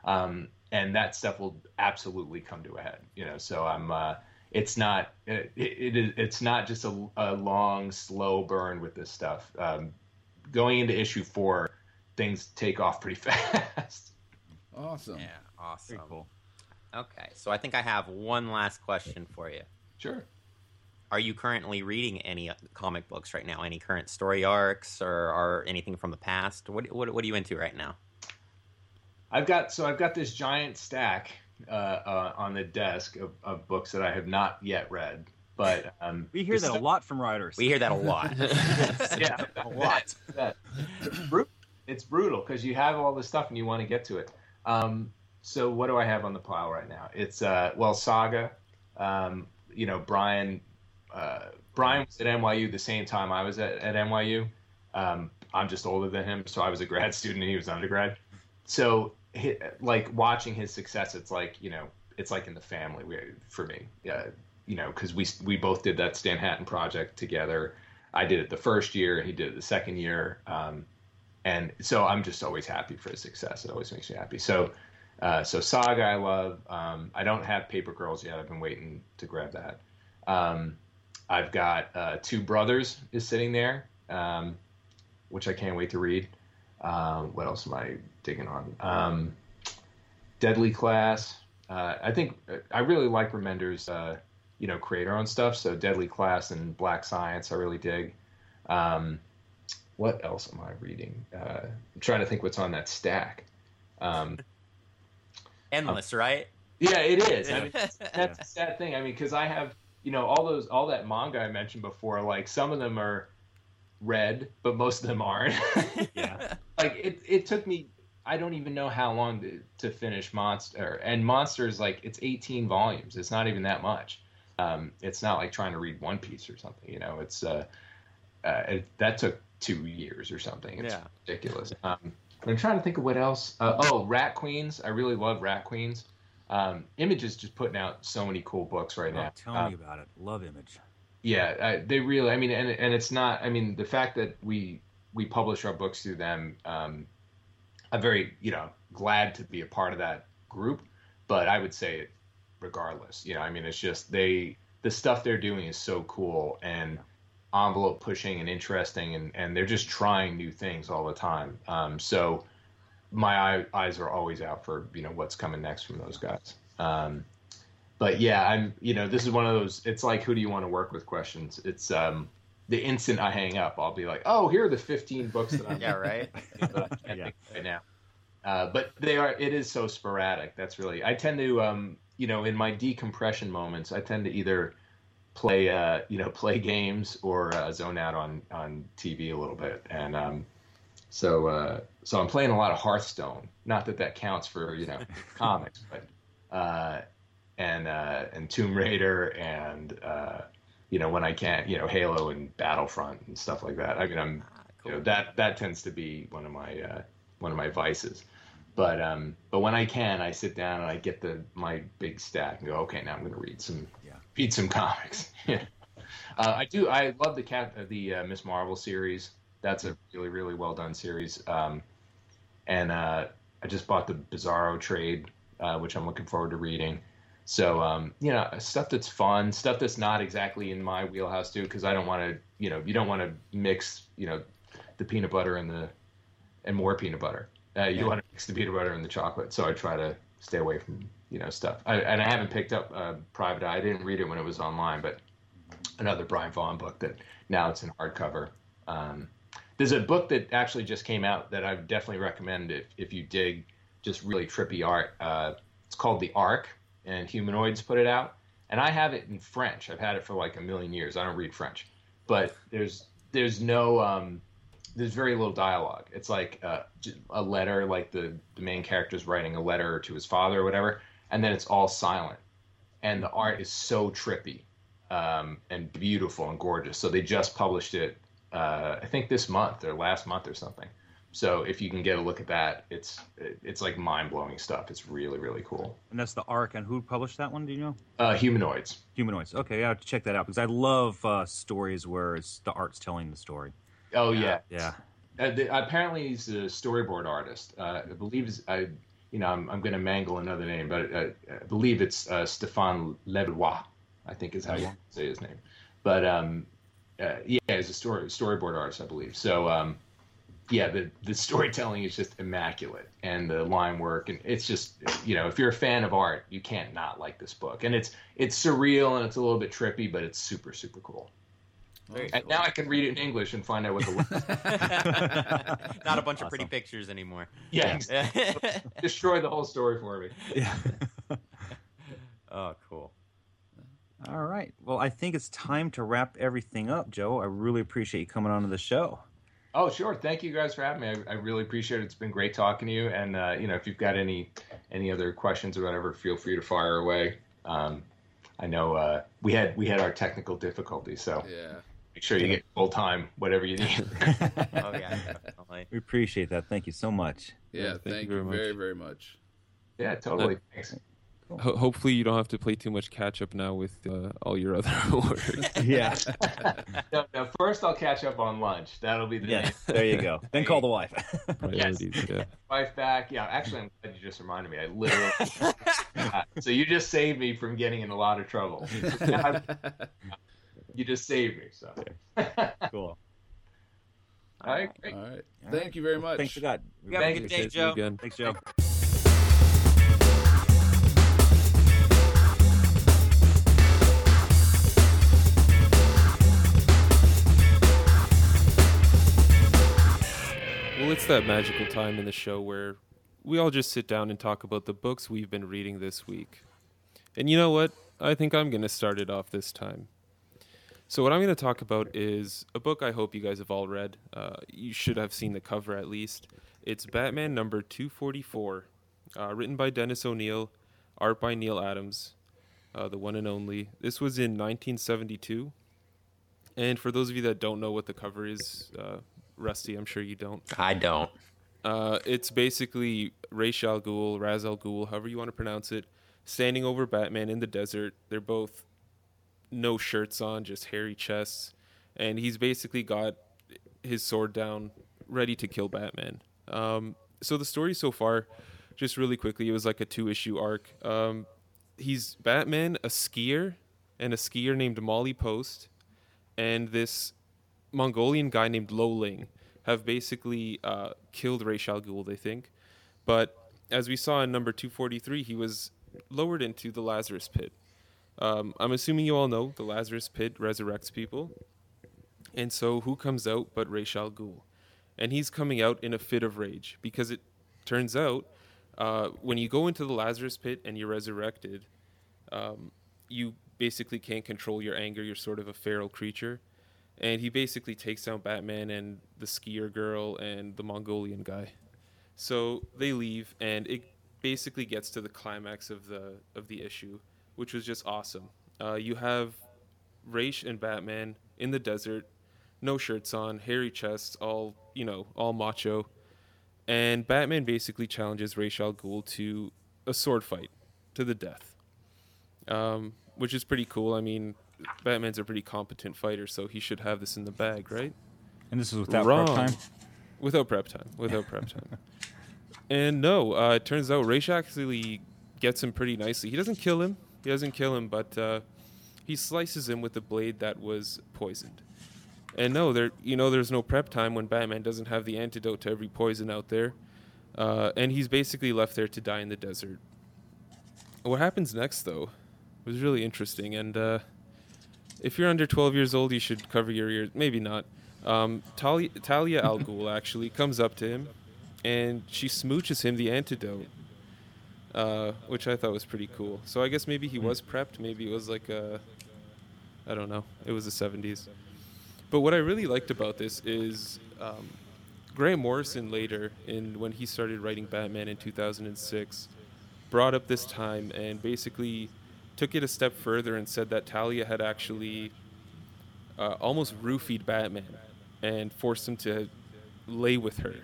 Um, and that stuff will absolutely come to a head. You know, so I'm. Uh, it's not. It, it is. It's not just a, a, long, slow burn with this stuff. Um, going into issue four, things take off pretty fast. Awesome. Yeah, awesome. Very cool. Okay, so I think I have one last question for you. Sure. Are you currently reading any comic books right now? Any current story arcs or, or anything from the past? What, what what are you into right now? I've got so I've got this giant stack uh, uh, on the desk of, of, books that I have not yet read. But um, we hear that a lot from writers. We hear that a lot. yeah, a lot. That, that, it's brutal because you have all this stuff and you want to get to it. Um, so what do I have on the pile right now? It's uh, well, Saga. Um, you know, Brian. Uh, Brian was at NYU the same time I was at, at NYU. Um, I'm just older than him, so I was a grad student and he was undergrad. So like watching his success, it's like you know, it's like in the family for me. Yeah, you know, because we we both did that Stan-hattan project together. I did it the first year, he did it the second year, um, and so I'm just always happy for his success. It always makes me happy. So, uh, so Saga I love. Um, I don't have Paper Girls yet. I've been waiting to grab that. Um, I've got uh, Two Brothers is sitting there, um, which I can't wait to read. Um, what else am I digging on? Um, Deadly Class. Uh, I think I really like Remender's, uh, you know, creator own stuff. So Deadly Class and Black Science, I really dig. Um, what else am I reading? Uh, I'm trying to think what's on that stack. Um, Endless, right? Yeah, it is. I mean, that's a sad thing. I mean, because I have, you know, all those, all that manga I mentioned before. Like some of them are read, but most of them aren't. yeah. Like it, it took me. I don't even know how long to, to finish Monster. And Monster is like it's 18 volumes. It's not even that much. Um, it's not like trying to read One Piece or something. You know, it's uh, uh it, that took two years or something. It's yeah. ridiculous. Um, I'm trying to think of what else. Uh, oh, Rat Queens. I really love Rat Queens. Um, Image is just putting out so many cool books right oh, now. Tell me um, about it. Love Image. Yeah, uh, they really. I mean, and and it's not. I mean, the fact that we we publish our books through them, um, I'm very you know glad to be a part of that group. But I would say regardless. You know, I mean, it's just they the stuff they're doing is so cool and envelope pushing and interesting, and and they're just trying new things all the time. Um, so my eye, eyes are always out for you know what's coming next from those guys. Um, but yeah, I'm you know this is one of those. It's like who do you want to work with questions. It's um the instant I hang up, I'll be like, oh, here are the 15 books that I'm yeah right yeah. right now. Uh, but they are it is so sporadic. That's really I tend to um you know in my decompression moments I tend to either play uh you know play games or uh, zone out on on TV a little bit and um so uh so I'm playing a lot of Hearthstone. Not that that counts for you know comics, but uh and uh, and Tomb Raider and uh, you know when I can't you know Halo and Battlefront and stuff like that. I mean I'm ah, cool. you know that that tends to be one of my uh, one of my vices. But um, but when I can, I sit down and I get the my big stack and go, okay, now I'm going to read some yeah. read some comics. yeah. Uh, I do. I love the cat uh, the uh, Miss Marvel series. That's a really really well done series. Um, and uh, I just bought the Bizarro trade, uh, which I'm looking forward to reading. So um, you know, stuff that's fun, stuff that's not exactly in my wheelhouse too, because I don't want to, you know, you don't want to mix, you know, the peanut butter and the and more peanut butter. Uh, you yeah. want to mix the peanut butter and the chocolate. So I try to stay away from you know stuff. I, and I haven't picked up uh, Private Eye. I didn't read it when it was online, but another Brian Vaughan book that now it's in hardcover. Um, there's a book that actually just came out that I definitely recommend if, if you dig just really trippy art. Uh, it's called The Ark and Humanoids put it out, and I have it in French. I've had it for like a million years. I don't read French, but there's there's no um, there's very little dialogue. It's like uh, a letter, like the the main character's writing a letter to his father or whatever, and then it's all silent, and the art is so trippy um, and beautiful and gorgeous. So they just published it, uh, I think this month or last month or something. So if you can get a look at that, it's it's like mind blowing stuff. It's really really cool. And that's the arc. And who published that one? Do you know? Uh, humanoids. Humanoids. Okay, I have to check that out because I love uh, stories where it's the art's telling the story. Oh yeah, Yeah. Uh, the, apparently he's a storyboard artist. Uh, I believe I, you know, I'm, I'm going to mangle another name, but uh, I believe it's uh, Stéphane Levallois. I think is how you say his name. But um, uh, yeah, he's a story storyboard artist, I believe. So um, yeah, the the storytelling is just immaculate, and the line work, and it's just you know, if you're a fan of art, you can't not like this book. And it's it's surreal and it's a little bit trippy, but it's super super cool. And now I can read it in English and find out what the word. Not a bunch of pretty pictures anymore. yeah destroy the whole story for me. Yeah. oh, cool. All right. Well, I think it's time to wrap everything up, Joe. I really appreciate you coming on to the show. Oh, sure. Thank you guys for having me. I, I really appreciate it. It's been great talking to you. And uh, you know, if you've got any any other questions or whatever, feel free to fire away. Um, I know uh, we had we had our technical difficulties, so Yeah. make sure you get full time, whatever you need. Oh yeah, definitely. We appreciate that. Thank you so much. Yeah. thank you thank very you much. very, very much. yeah, totally. Thanks. Ho- hopefully, you don't have to play too much catch up now with uh, all your other work. Yeah. No, no, first I'll catch up on lunch. That'll be the Yeah. name. There you go. Then call the wife. Priorities. Yeah. wife back. Yeah, actually, I'm glad you just reminded me. I literally. Uh, so you just saved me from getting in a lot of trouble. you just saved me. So. cool. All right, great. All right. Thank you very much. Thanks for God. You have a Thank good you. day, Joe. Thanks, Joe. It's that magical time in the show where we all just sit down and talk about the books we've been reading this week. And you know what? I think I'm going to start it off this time. So, what I'm going to talk about is a book I hope you guys have all read. Uh, you should have seen the cover at least. It's Batman number 244, uh, written by Dennis O'Neil, art by Neal Adams, uh, the one and only. This was in 1972. And for those of you that don't know what the cover is, uh, Rusty, I'm sure you don't. I don't. Uh, it's basically Ra's al Ghul, Raz al Ghul, however you want to pronounce it, standing over Batman in the desert. They're both no shirts on, just hairy chests, and he's basically got his sword down, ready to kill Batman. Um, so the story so far, just really quickly, it was like a two-issue arc. Um, he's Batman, a skier, and a skier named Molly Post, and this Mongolian guy named Lo Ling have basically uh, killed Ra's al Ghul, they think. But as we saw in number 243, he was lowered into the Lazarus pit. Um, I'm assuming you all know the Lazarus pit resurrects people. And so who comes out but Ra's al? And he's coming out in a fit of rage because it turns out uh, when you go into the Lazarus pit and you're resurrected, um, you basically can't control your anger. You're sort of a feral creature and he basically takes down Batman and the skier girl and the Mongolian guy. So they leave, and it basically gets to the climax of the of the issue, which was just awesome. Uh, you have Raish and Batman in the desert, no shirts on, hairy chests, all you know, all macho, and Batman basically challenges Ra's al Ghul to a sword fight to the death, um, which is pretty cool. I mean, Batman's a pretty competent fighter, so he should have this in the bag, right? And this is without Wrong. prep time. Without prep time. Without prep time. And no, uh, it turns out Raish actually gets him pretty nicely. He doesn't kill him. He doesn't kill him, but uh, he slices him with a blade that was poisoned. And no, there, you know, there's no prep time when Batman doesn't have the antidote to every poison out there, uh, and he's basically left there to die in the desert. What happens next, though, was really interesting, and uh, if you're under 12 years old, you should cover your ears. Maybe not. Um, Talia, Talia Al Ghul actually comes up to him, and she smooches him the antidote, uh, which I thought was pretty cool. So I guess maybe he was prepped. Maybe it was like a, I don't know. It was the 70s. But what I really liked about this is um, Grant Morrison later, in when he started writing Batman in 2006, brought up this time and basically took it a step further and said that Talia had actually uh, almost roofied Batman and forced him to lay with her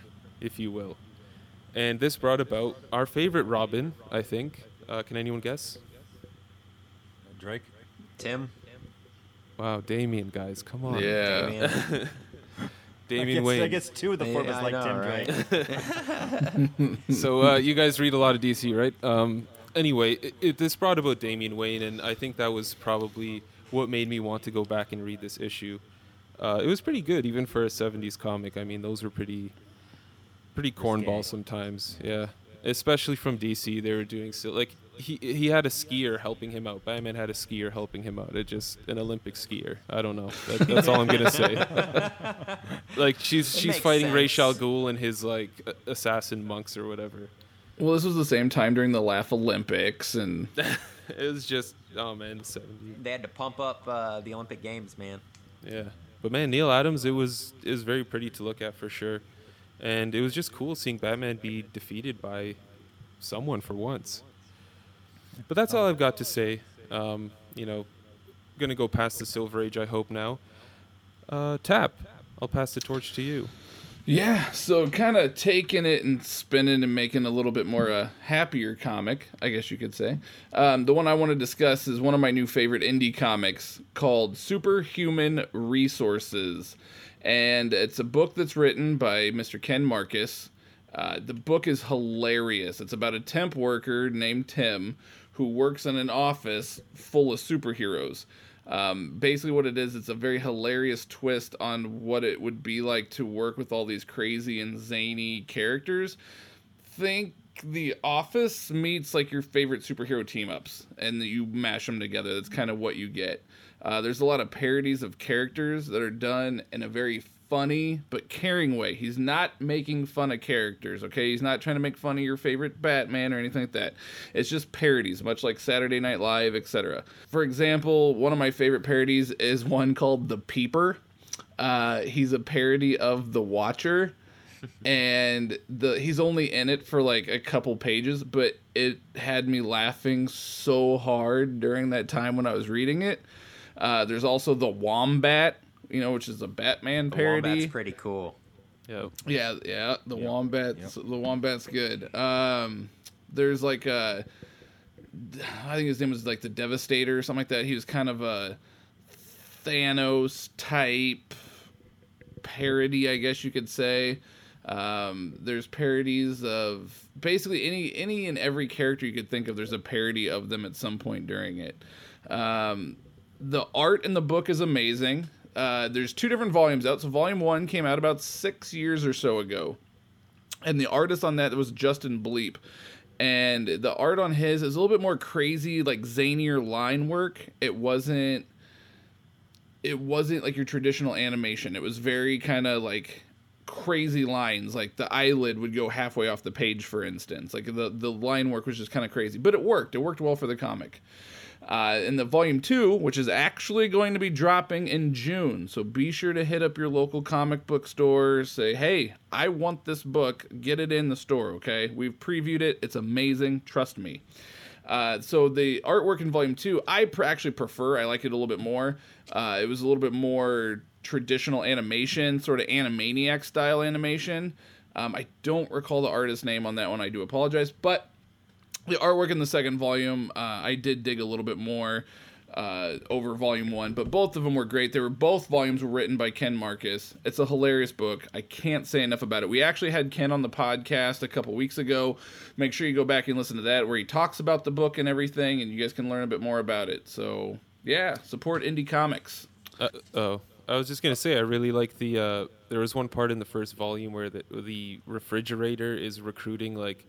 if you will. And this brought about our favorite Robin, I think. Uh, can anyone guess? Drake. Tim. Wow, Damian, guys, come on. Yeah. Damian. Damian I guess, Wayne. I guess two of the four of Yeah, us like know, Tim right? Drake. so uh, you guys read a lot of DC, right? Um, anyway, it, it, this brought about Damian Wayne, and I think that was probably what made me want to go back and read this issue. Uh, it was pretty good, even for a '70s comic. I mean, those were pretty, pretty cornball sometimes. Yeah, especially from DC, they were doing so. Like he he had a skier helping him out. Batman had a skier helping him out. It just an Olympic skier. I don't know. That, that's all I'm gonna say. like she's It she's fighting Ra's al. Ghul and his like assassin monks or whatever. Well, this was the same time during the Laff-A-Lympics, and it was just oh man, seventy. They had to pump up uh, the Olympic Games, man. Yeah, but man, Neal Adams, it was it was very pretty to look at for sure, and it was just cool seeing Batman be defeated by someone for once. But that's all I've got to say. Um, you know, gonna go past the Silver Age. I hope now. Uh, Tap, I'll pass the torch to you. Yeah, so kind of taking it and spinning and making a little bit more a happier comic, I guess you could say. Um, the one I want to discuss is one of my new favorite indie comics called Superhuman Resources, and it's a book that's written by Mr. Ken Marcus. Uh, the book is hilarious. It's about a temp worker named Tim who works in an office full of superheroes. Um, basically, what it is, it's a very hilarious twist on what it would be like to work with all these crazy and zany characters. Think The Office meets like your favorite superhero team ups, and you mash them together. That's kind of what you get. Uh, there's a lot of parodies of characters that are done in a very funny but caring way. He's not making fun of characters, okay? He's not trying to make fun of your favorite Batman or anything like that. It's just parodies, much like Saturday Night Live, etc. For example, one of my favorite parodies is one called The Peeper. Uh, he's a parody of The Watcher. and the he's only in it for like a couple pages, but it had me laughing so hard during that time when I was reading it. Uh, there's also the Wombat, you know, which is a Batman The parody. Wombat's pretty cool. Yeah, Yeah, yeah, the wombat's the wombat's good. Um, there's like a, I think his name was like the Devastator or something like that. He was kind of a Thanos type parody, I guess you could say. Um, there's parodies of basically any any and every character you could think of. There's a parody of them at some point during it. Um, the art in the book is amazing. Uh, there's two different volumes out. So volume one came out about six years or so ago, and the artist on that was Justin Bleep. And the art on his is a little bit more crazy, like zanier line work. It wasn't. It wasn't like your traditional animation. It was very kind of like crazy lines like the eyelid would go halfway off the page for instance like the the line work was just kind of crazy but it worked it worked well for the comic uh, in the volume two, which is actually going to be dropping in June. So be sure to hit up your local comic book store. Say, hey, I want this book. Get it in the store, okay? We've previewed it. It's amazing. Trust me. Uh, so the artwork in volume two, I pr- actually prefer. I like it a little bit more. Uh, it was a little bit more traditional animation, sort of Animaniac style animation. Um, I don't recall the artist's name on that one. I do apologize, but the artwork in the second volume, uh, I did dig a little bit more uh, over volume one, but both of them were great. They were both volumes were written by Ken Marcus. It's a hilarious book. I can't say enough about it. We actually had Ken on the podcast a couple weeks ago. Make sure you go back and listen to that, where he talks about the book and everything, and you guys can learn a bit more about it. So yeah, support indie comics. Uh, oh, I was just gonna say I really like the. Uh, there was one part in the first volume where the the refrigerator is recruiting like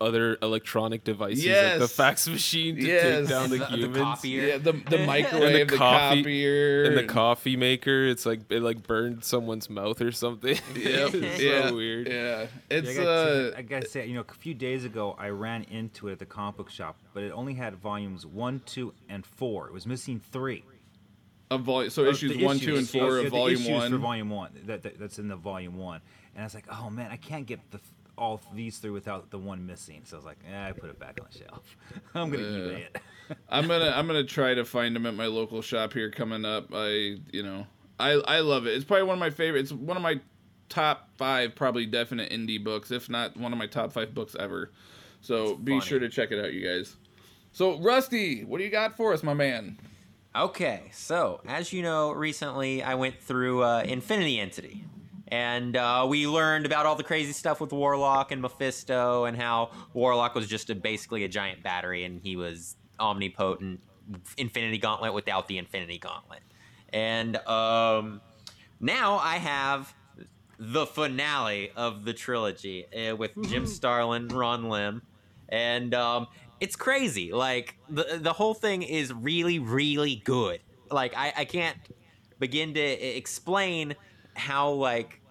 other electronic devices, like the fax machine to Yes. take down the, the, the humans. copier. Yeah, the the microwave, the, coffee- copier, and the coffee maker, it's like it like burned someone's mouth or something. Yep, it's yeah, so weird. Yeah, Yeah, it's I, gotta uh, say, I gotta say, you know, a few days ago I ran into it at the comic book shop, but it only had volumes one, two, and four. It was missing three. a volume. So Or issues the one, two, and issues, four yeah, of the volume issues one. for volume one. That, that- that's in the volume one, and I was like, oh man, I can't get the all these three without the one missing. So I was like, eh, I put it back on the shelf. I'm gonna eBay it. I'm gonna I'm gonna try to find them at my local shop here coming up. I you know I I love it. It's probably one of my favorite. It's one of my top five, probably definite indie books, if not one of my top five books ever. So be funny. sure to check it out, you guys. So Rusty, what do you got for us, my man? Okay, so as you know, recently I went through uh, Infinity Entity, and uh, we learned about all the crazy stuff with Warlock and Mephisto, and how Warlock was just a, basically a giant battery, and he was omnipotent Infinity Gauntlet without the Infinity Gauntlet. And um, now I have the finale of the trilogy uh, with Jim Starlin, Ron Lim, and um, it's crazy. Like the the whole thing is really, really good. Like I, I can't begin to e- explain how like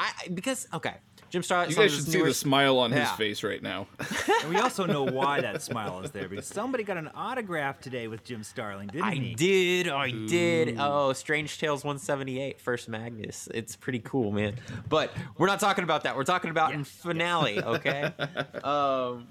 I because okay, Jim Starlin. You guys should see newer- the smile on his Yeah. face right now. And we also know why that smile is there because somebody got an autograph today with Jim Starlin, didn't I he? did, I did. Oh, Strange Tales 178, First Magus. It's pretty cool, man. But we're not talking about that. We're talking about in finale, okay? um,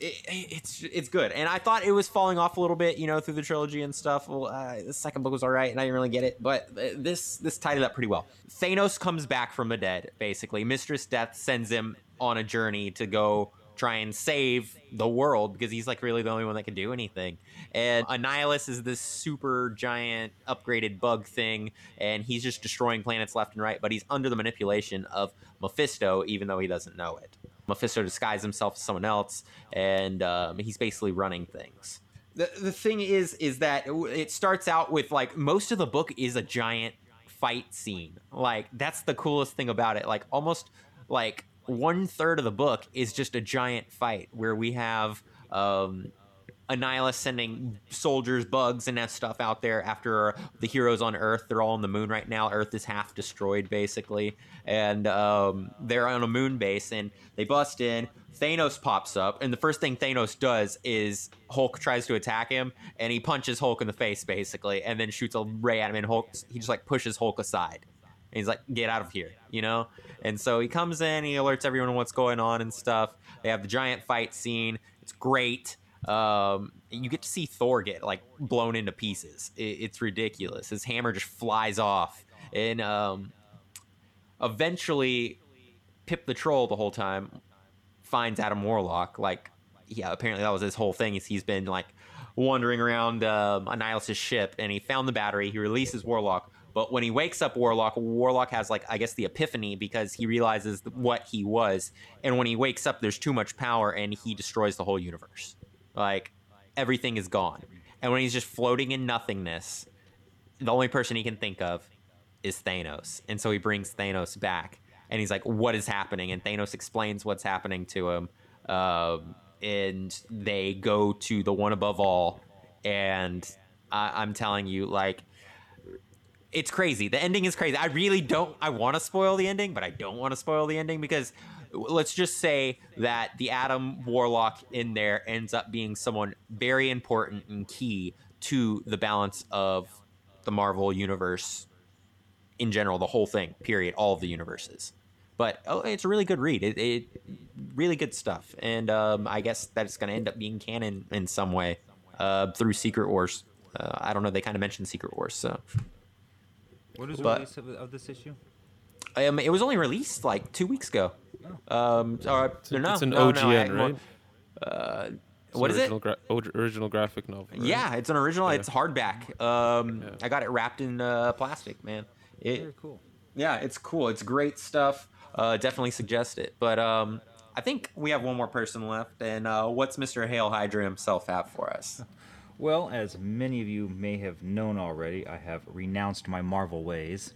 it, it's it's good, and I thought it was falling off a little bit, you know, through the trilogy and stuff. Well, uh, the second book was all right, and I didn't really get it, but this this tied it up pretty well. Thanos comes back from the dead, basically. Mistress Death sends him on a journey to go try and save the world because he's like really the only one that can do anything. And Annihilus is this super giant upgraded bug thing, and he's just destroying planets left and right. But he's under the manipulation of Mephisto, even though he doesn't know it. Mephisto disguised himself as someone else, and um, he's basically running things. The, the thing is, is that it starts out with like most of the book is a giant fight scene. Like that's the coolest thing about it. Like almost like one third of the book is just a giant fight where we have um, Annihilus sending soldiers, bugs, and that stuff out there after the heroes on Earth. They're all on the moon right now. Earth is half destroyed, basically. And um, they're on a moon base, and they bust in. Thanos pops up, and the first thing Thanos does is Hulk tries to attack him, and he punches Hulk in the face, basically, and then shoots a ray at him, and Hulk, he just like pushes Hulk aside. And he's like, get out of here, you know? And so he comes in, he alerts everyone what's going on and stuff. They have the giant fight scene. It's great. Um, you get to see Thor get like blown into pieces. It, it's ridiculous. His hammer just flies off. And um, eventually, Pip the Troll the whole time finds Adam Warlock. Like, yeah, apparently that was his whole thing. Is he's been like wandering around um, Annihilus' ship, and he found the battery. He releases Warlock, but when he wakes up Warlock, Warlock has like I guess the epiphany because he realizes what he was, and when he wakes up, there's too much power, and he destroys the whole universe. Like everything is gone, and when he's just floating in nothingness, the only person he can think of is Thanos, and so he brings Thanos back, and he's like, "What is happening?" And Thanos explains what's happening to him, um, and they go to the one above all, and I- I'm telling you, like, it's crazy. The ending is crazy. I really don't. I want to spoil the ending, but I don't want to spoil the ending because let's just say that the Adam Warlock in there ends up being someone very important and key to the balance of the Marvel universe in general, the whole thing. Period. All of the universes. But oh, it's a really good read. It, it really good stuff, and um, I guess that it's going to end up being canon in some way uh, through Secret Wars. Uh, I don't know. They kind of mentioned Secret Wars, so. What is the But- release of, of this issue? Um, it was only released like two weeks ago. Um, or, no, it's an no, no, OGN, I- right? Uh, It's what it? original Gra- original graphic novel. right? Yeah, it's an original. Yeah. It's hardback. Um, Yeah. I got it wrapped in uh, plastic, man. It, Very cool. yeah, it's cool. It's great stuff. Uh, definitely suggest it. But um, I think we have one more person left. And uh, what's Mr. Hail Hydra himself have for us? Well, as many of you may have known already, I have renounced my Marvel ways.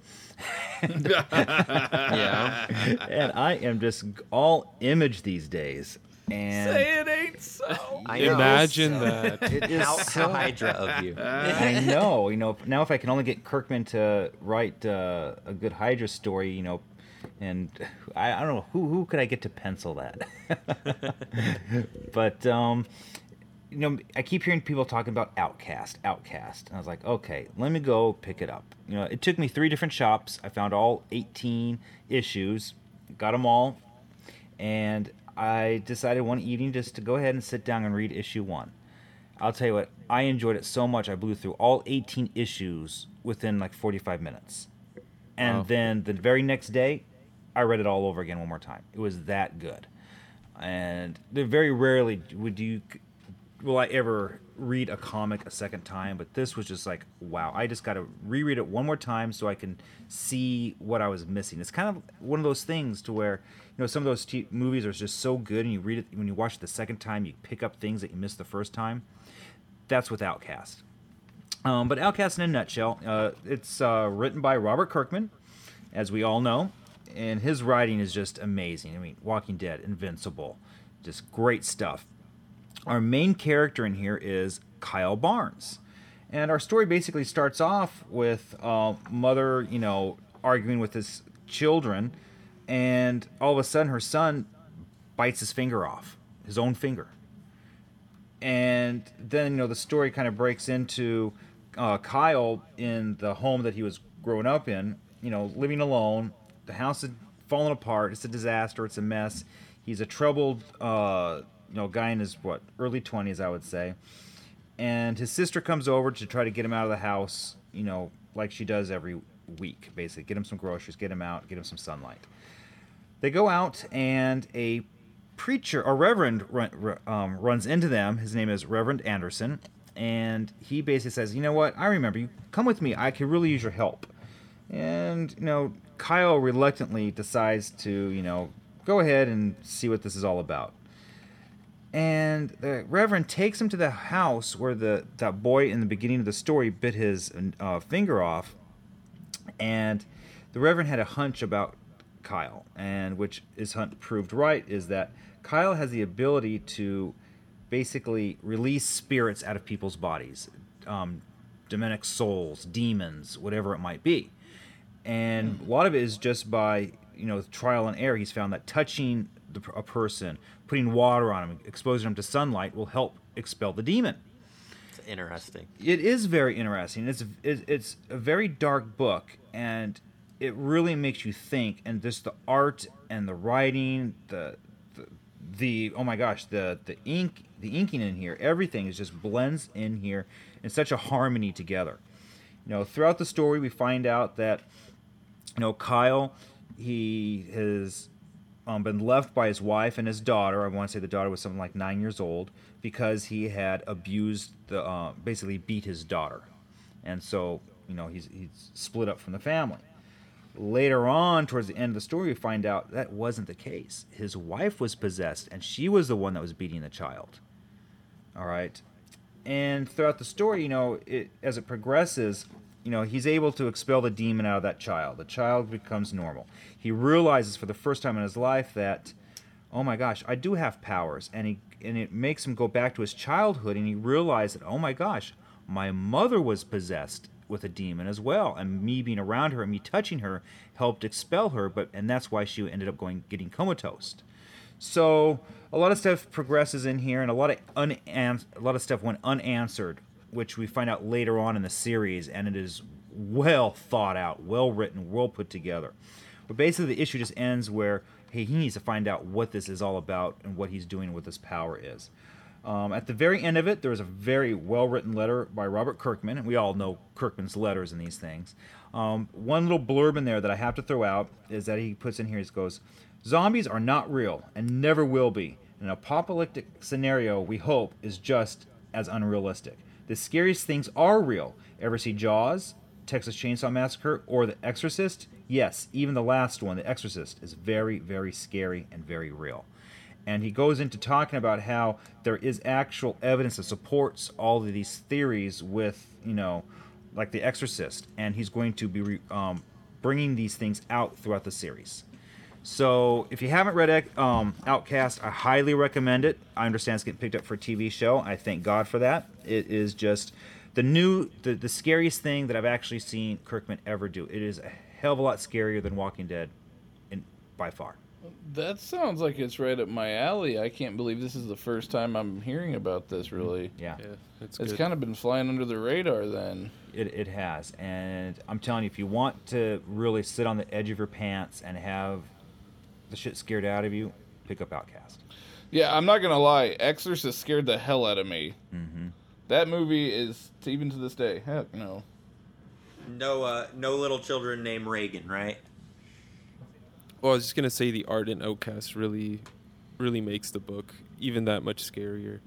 yeah. and I am just all image these days. And Say it ain't so. I know. Imagine that. it is How, so how Hydra of you. I know, you know. Now, if I can only get Kirkman to write uh, a good Hydra story, you know, and I, I don't know who who could I get to pencil that. but um, you know, I keep hearing people talking about Outcast, Outcast, and I was like, okay, let me go pick it up. You know, it took me three different shops. I found all 18 issues, got them all, and I decided one evening just to go ahead and sit down and read issue one. I'll tell you what, I enjoyed it so much. I blew through all 18 issues within like 45 minutes. And Wow. then the very next day, I read it all over again one more time. It was that good, and very rarely would you will I ever read a comic a second time, but this was just like, wow, I just got to reread it one more time so I can see what I was missing. It's kind of one of those things to where, you know, some of those t- movies are just so good and you read it, when you watch it the second time, you pick up things that you missed the first time. That's with Outcast. Um, but Outcast in a nutshell, uh, it's uh, written by Robert Kirkman, as we all know, and his writing is just amazing. I mean, Walking Dead, Invincible, just great stuff our main character in here is Kyle Barnes. And our story basically starts off with uh, mother, you know, arguing with his children, and all of a sudden her son bites his finger off, his own finger. And then, you know, the story kind of breaks into uh, Kyle in the home that he was growing up in, you know, living alone. The house had fallen apart. It's a disaster. It's a mess. He's a troubled uh, you know, guy in his what early twenties, I would say, and his sister comes over to try to get him out of the house, you know, like she does every week, basically, get him some groceries, get him out, get him some sunlight. They go out, and a preacher, a reverend, run, um, runs into them. His name is Reverend Anderson, and he basically says, "You know what? I remember you. Come with me. I could really use your help." And you know, Kyle reluctantly decides to, you know, go ahead and see what this is all about and the reverend takes him to the house where the that boy in the beginning of the story bit his uh, finger off. And the reverend had a hunch about kyle. And which his hunt proved right is that kyle has the ability to basically release spirits out of people's bodies. Um, demonic souls demons whatever it might be. And a lot of it is just by you know trial and error he's found that touching the, a person putting water on them, exposing them to sunlight will help expel the demon. It's interesting. It is very interesting. It's it's a very dark book, and it really makes you think. And just the art and the writing, the the, the oh my gosh, the the ink, the inking in here, everything is just blends in here in such a harmony together. You know, throughout the story, we find out that you know Kyle, he has um, been left by his wife and his daughter. I want to say the daughter was something like nine years old because he had abused the, uh, basically beat his daughter, and so you know he's he's split up from the family. Later on, towards the end of the story, we find out that wasn't the case. His wife was possessed, and she was the one that was beating the child. All right, and throughout the story, you know, it, as it progresses, you know, he's able to expel the demon out of that child. The child becomes normal. He realizes for the first time in his life that, oh my gosh, I do have powers, and he and it makes him go back to his childhood, and he realizes that, oh my gosh, my mother was possessed with a demon as well, and me being around her and me touching her helped expel her, but and that's why she ended up going getting comatose. So a lot of stuff progresses in here, and a lot of un- a lot of stuff went unanswered which we find out later on in the series, and it is well thought out, well written, well put together. But basically, the issue just ends where hey, he needs to find out what this is all about and what he's doing, what this power is. Um, at the very end of it, there is a very well written letter by Robert Kirkman, and we all know Kirkman's letters and these things. Um, one little blurb in there that I have to throw out is that he puts in here, he goes, Zombies are not real and never will be. An apocalyptic scenario, we hope, is just as unrealistic. The scariest things are real. Ever see Jaws, Texas Chainsaw Massacre, or The Exorcist? Yes, even the last one, The Exorcist, is very, very scary and very real. And he goes into talking about how there is actual evidence that supports all of these theories with, you know, like The Exorcist. And he's going to be um, bringing these things out throughout the series. So if you haven't read um, Outcast, I highly recommend it. I understand it's getting picked up for a TV show. I thank God for that. It is just the new, the, the scariest thing that I've actually seen Kirkman ever do. It is a hell of a lot scarier than Walking Dead, in by far. That sounds like it's right up my alley. I can't believe this is the first time I'm hearing about this. Really, yeah, yeah it's, it's kind of been flying under the radar. Then it, it has, and I'm telling you, if you want to really sit on the edge of your pants and have the shit scared out of you, pick up Outcast. Yeah, I'm not gonna lie. Exorcist scared the hell out of me. Mm-hmm. That movie is even to this day. Heck no. No, uh, no little children named Regan, right? Well, I was just gonna say the art in Outcast really, really makes the book even that much scarier.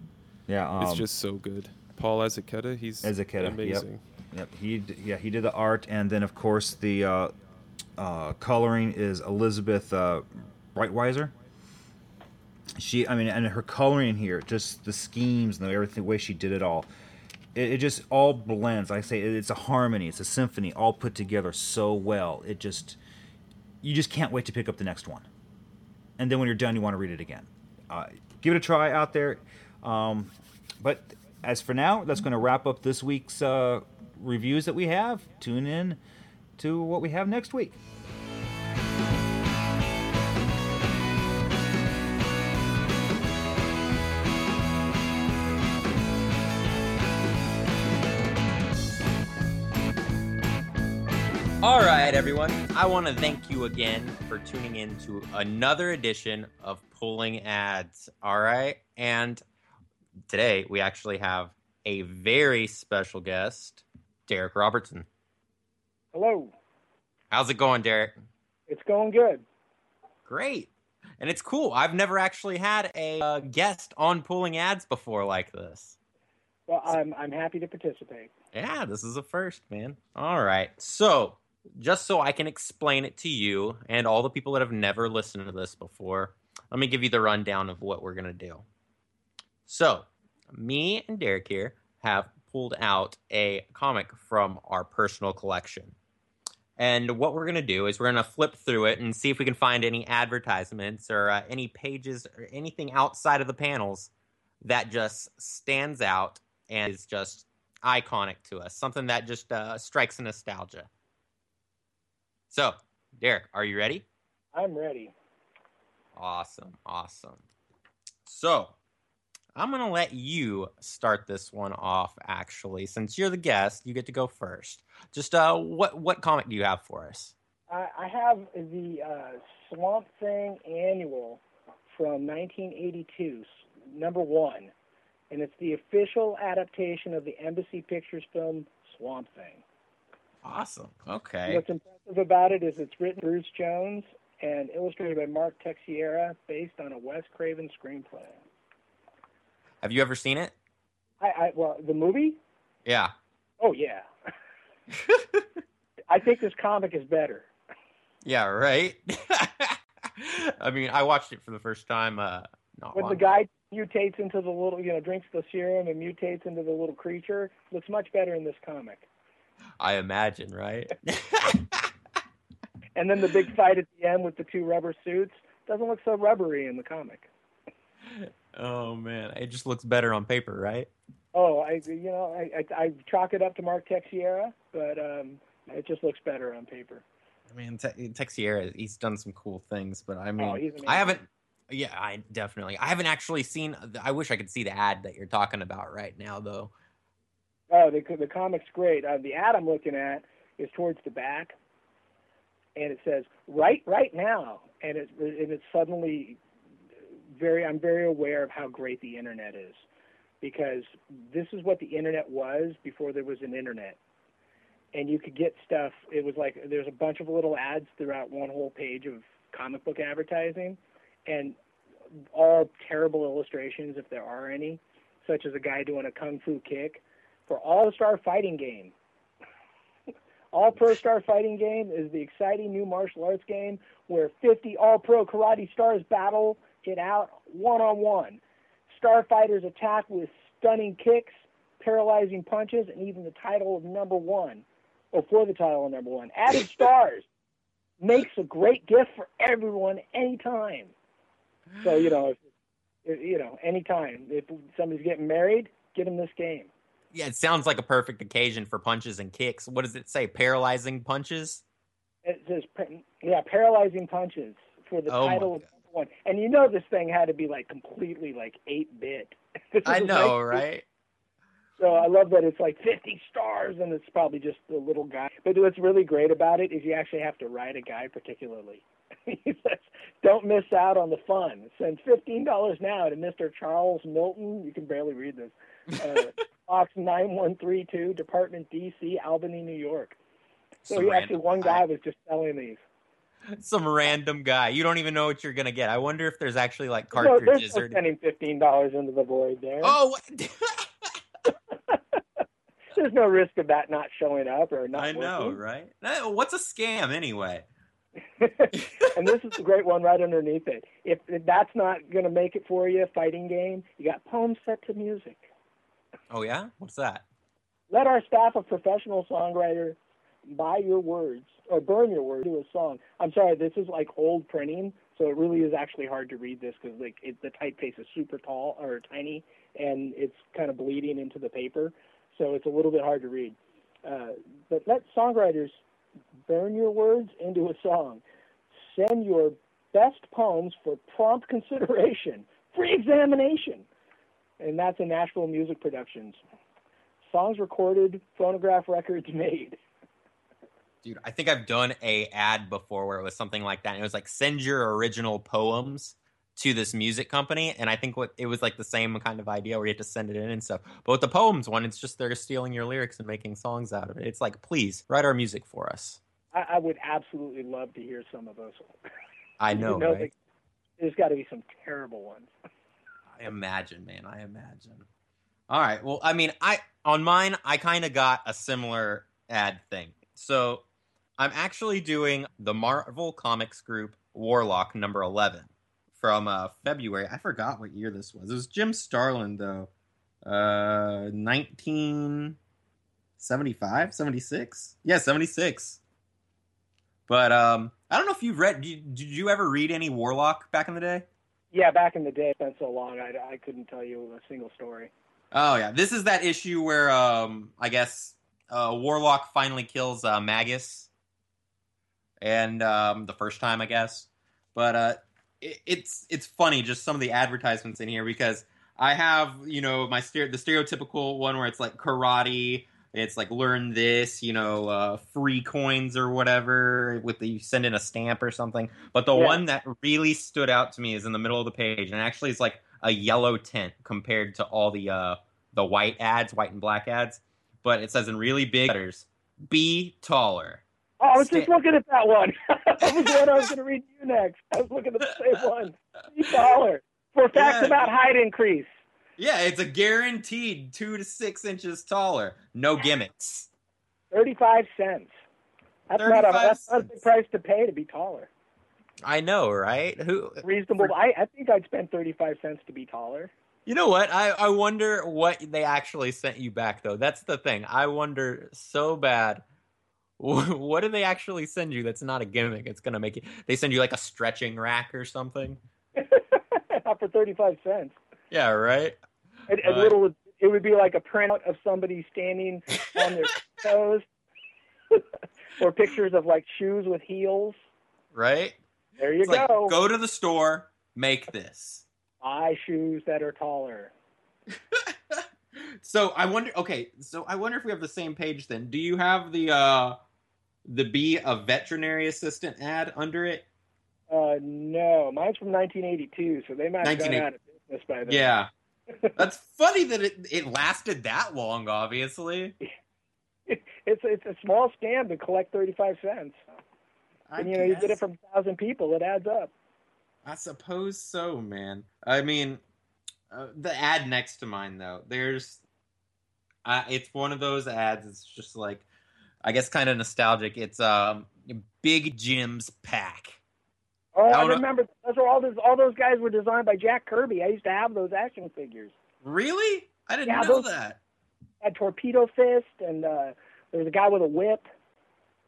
Yeah, um, it's just so good. Paul Azaceta, he's Azaceta, yep. amazing. Yep, he d- yeah he did the art, and then of course the uh, uh, coloring is Elizabeth uh, Breitweiser. She, I mean, and her coloring here, just the schemes and everything, the way she did it all, it, it just all blends. Like I say, it's a harmony, it's a symphony, all put together so well. It just, you just can't wait to pick up the next one, and then when you're done, you want to read it again. Uh, give it a try out there. Um, but as for now, that's going to wrap up this week's uh, reviews that we have. Tune in to what we have next week. Right, everyone. I want to thank you again for tuning in to another edition of Pulling Ads. All right. And today we actually have a very special guest, Derek Robertson. Hello. How's it going, Derek? It's going good. Great. And it's cool. I've never actually had a uh, guest on Pulling Ads before like this. Well, I'm I'm happy to participate. Yeah, this is a first, man. All right. So, just so I can explain it to you and all the people that have never listened to this before, let me give you the rundown of what we're going to do. So, me and Derek here have pulled out a comic from our personal collection. And what we're going to do is we're going to flip through it and see if we can find any advertisements or uh, any pages or anything outside of the panels that just stands out and is just iconic to us, something that just uh, strikes a nostalgia. So, Derek, are you ready? I'm ready. Awesome, awesome. So, I'm going to let you start this one off actually. Since you're the guest, you get to go first. Just uh what what comic do you have for us? I, I have the uh, Swamp Thing annual from 1982, number one, and it's the official adaptation of the Embassy Pictures film Swamp Thing. Awesome. Okay. What's impressive about it is it's written by Bruce Jones and illustrated by Mark Texeira, based on a Wes Craven screenplay. Have you ever seen it? I, I well, the movie? Yeah. Oh yeah. I think this comic is better. Yeah, right. I mean, I watched it for the first time. Uh, not when the guy mutates into the little, you know, drinks the serum and mutates into the little creature, looks much better in this comic. I imagine, right? And then the big fight at the end with the two rubber suits doesn't look so rubbery in the comic. oh man, it just looks better on paper, right? Oh, I you know I I, I chalk it up to Mark Texeira, but um, it just looks better on paper. I mean, Te- Texeira, he's done some cool things, but I mean, Oh. I haven't. Yeah, I definitely. I haven't actually seen. I wish I could see the ad that you're talking about right now, though. Oh, the the comic's great. Uh, the ad I'm looking at is towards the back, and it says "right right now," and it and it's suddenly very. I'm very aware of how great the internet is, because this is what the internet was before there was an internet, and you could get stuff. It was like there's a bunch of little ads throughout one whole page of comic book advertising, and all terrible illustrations if there are any, such as a guy doing a kung fu kick for All Star Fighting Game. All Pro Star Fighting Game is the exciting new martial arts game where 50 All Pro karate stars battle it out one on one. Star fighters attack with stunning kicks, paralyzing punches, and even the title of number one, or for the title of number one. Added stars makes a great gift for everyone anytime. So you know, if, you know, anytime if somebody's getting married, get them this game. Yeah, it sounds like a perfect occasion for punches and kicks. What does it say? Paralyzing punches? It says, yeah, paralyzing punches for the Oh title one. And you know this thing had to be like completely like eight bit. I know, right? So I love that it's like 50 stars and it's probably just a little guy. But what's really great about it is you actually have to write a guy particularly. He says, Don't miss out on the fun. Send $15 now to Mr. Charles Milton. You can barely read this. Uh, Box 9132, Department DC, Albany, New York. So Some actually, one guy. guy was just selling these. Some random guy. You don't even know what you're gonna get. I wonder if there's actually like no- cartridges no or. spending fifteen dollars into the void there. Oh, what? There's no risk of that not showing up or not I know, working. right? Uh, What's a scam anyway? and this is the great one right underneath it. If, if that's not going to make it for you, fighting game, you got poems set to music. Oh yeah, what's that? Let our staff of professional songwriters buy your words or burn your words to a song. I'm sorry, this is like old printing, so it really is actually hard to read this because like it, the typeface is super tall or tiny, and it's kind of bleeding into the paper, so it's a little bit hard to read. Uh, but let songwriters burn your words into a song. Send your best poems for prompt consideration, free examination, and that's in Nashville Music Productions. Songs recorded, phonograph records made. Dude, I think I've done a ad before where it was something like that. And it was like send your original poems to this music company, and I think what it was like the same kind of idea where you had to send it in and stuff. But with the poems one, it's just they're stealing your lyrics and making songs out of it. It's like, please write our music for us. I, I would absolutely love to hear some of those. I You know, know, right? There's got to be some terrible ones. I imagine, man. I imagine. All right. Well, I mean, I on mine, I kind of got a similar ad thing. So I'm actually doing the Marvel Comics group Warlock number 11 from uh, February. I forgot what year this was. It was Jim Starlin, though. Uh, 1975, 76? Yeah, 76. But um, I don't know if you've read. Did you ever read any Warlock back in the day? Yeah, back in the day, it's been so long, I, I couldn't tell you a single story. Oh yeah, this is that issue where um I guess uh Warlock finally kills uh Magus, and um the first time I guess, but uh it, it's it's funny just some of the advertisements in here because I have you know my the stereotypical one where it's like karate. It's like learn this, you know, uh, free coins or whatever. With the you send in a stamp or something. But the Yeah. one that really stood out to me is in the middle of the page, and actually it's like a yellow tint compared to all the uh, the white ads, white and black ads. But it says in really big letters, "Be taller." Oh, I was just looking at that one. that was the one I was going to read you next. I was looking at the same one. Be taller. For facts Yeah. about height increase. Yeah, it's a guaranteed two to six inches taller. No gimmicks. 35 cents. That's not, a, 35 that's not a big price to pay to be taller. I know, right? Who? Reasonable. I, I think I'd spend 35 cents to be taller. You know what? I, I wonder what they actually sent you back though. That's the thing. I wonder so bad. What do they actually send you? That's not a gimmick. It's gonna make you. They send you like a stretching rack or something. not for 35 cents. Yeah, right. A, a Right. little. It would be like a printout of somebody standing on their toes, or pictures of like shoes with heels. Right. There you It's like go. go to the store, make this. Buy shoes that are taller. So I wonder. Okay, so I wonder if we have the same page. Then, do you have the uh the be a veterinary assistant ad under it? Uh, no, mine's from 1982, so they might have gone 1980 out of by then. Yeah. That's funny that it, it lasted that long, obviously. it's it's a small scam to collect 35 cents. I and you know, you get it from a thousand people, it adds up. I suppose so, man. I mean, uh, the ad next to mine, though, there's. Uh, it's one of those ads. It's just like, I guess, kind of nostalgic. It's um, Big Jim's pack. Oh, I, remember those are all those all those guys were designed by Jack Kirby. I used to have those action figures. Really? I didn't Yeah, know those- that. Had Torpedo Fist, and uh, there was a guy with a whip.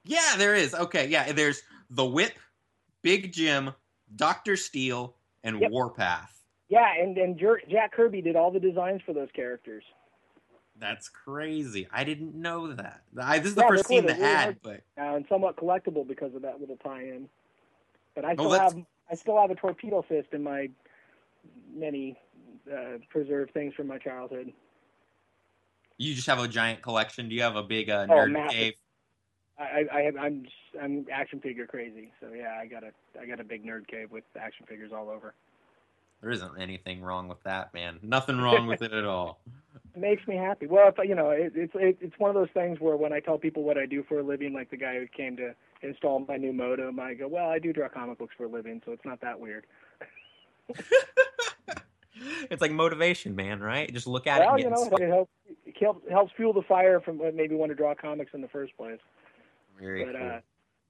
Yeah, there is. Okay, yeah, there's the Whip, Big Jim, Doctor Steel, and Yep. Warpath. Yeah, and and Jer- Jack Kirby did all the designs for those characters. That's crazy. I didn't know that. I, this is the Yeah, first they're scene cool. the really ad, but uh, and somewhat collectible because of that little tie-in. But I Oh, still have I still have a torpedo fist in my many uh, preserved things from my childhood. you just have a giant collection. Do you have a big uh, Oh, nerd massive. cave? I, I, I have, I'm just- I'm action figure crazy, so yeah, I got a I got a big nerd cave with action figures all over. There isn't anything wrong with that, man. Nothing wrong with it at all. It makes me happy. Well, if, you know, it, it's it, it's one of those things where when I tell people what I do for a living, like the guy who came to install my new modem, I go, "Well, I do draw comic books for a living, so it's not that weird." it's like motivation, man, right? Just look at well, it. you know, it helps it helps, fuel the fire from maybe want to draw comics in the first place. Very but, cool. uh,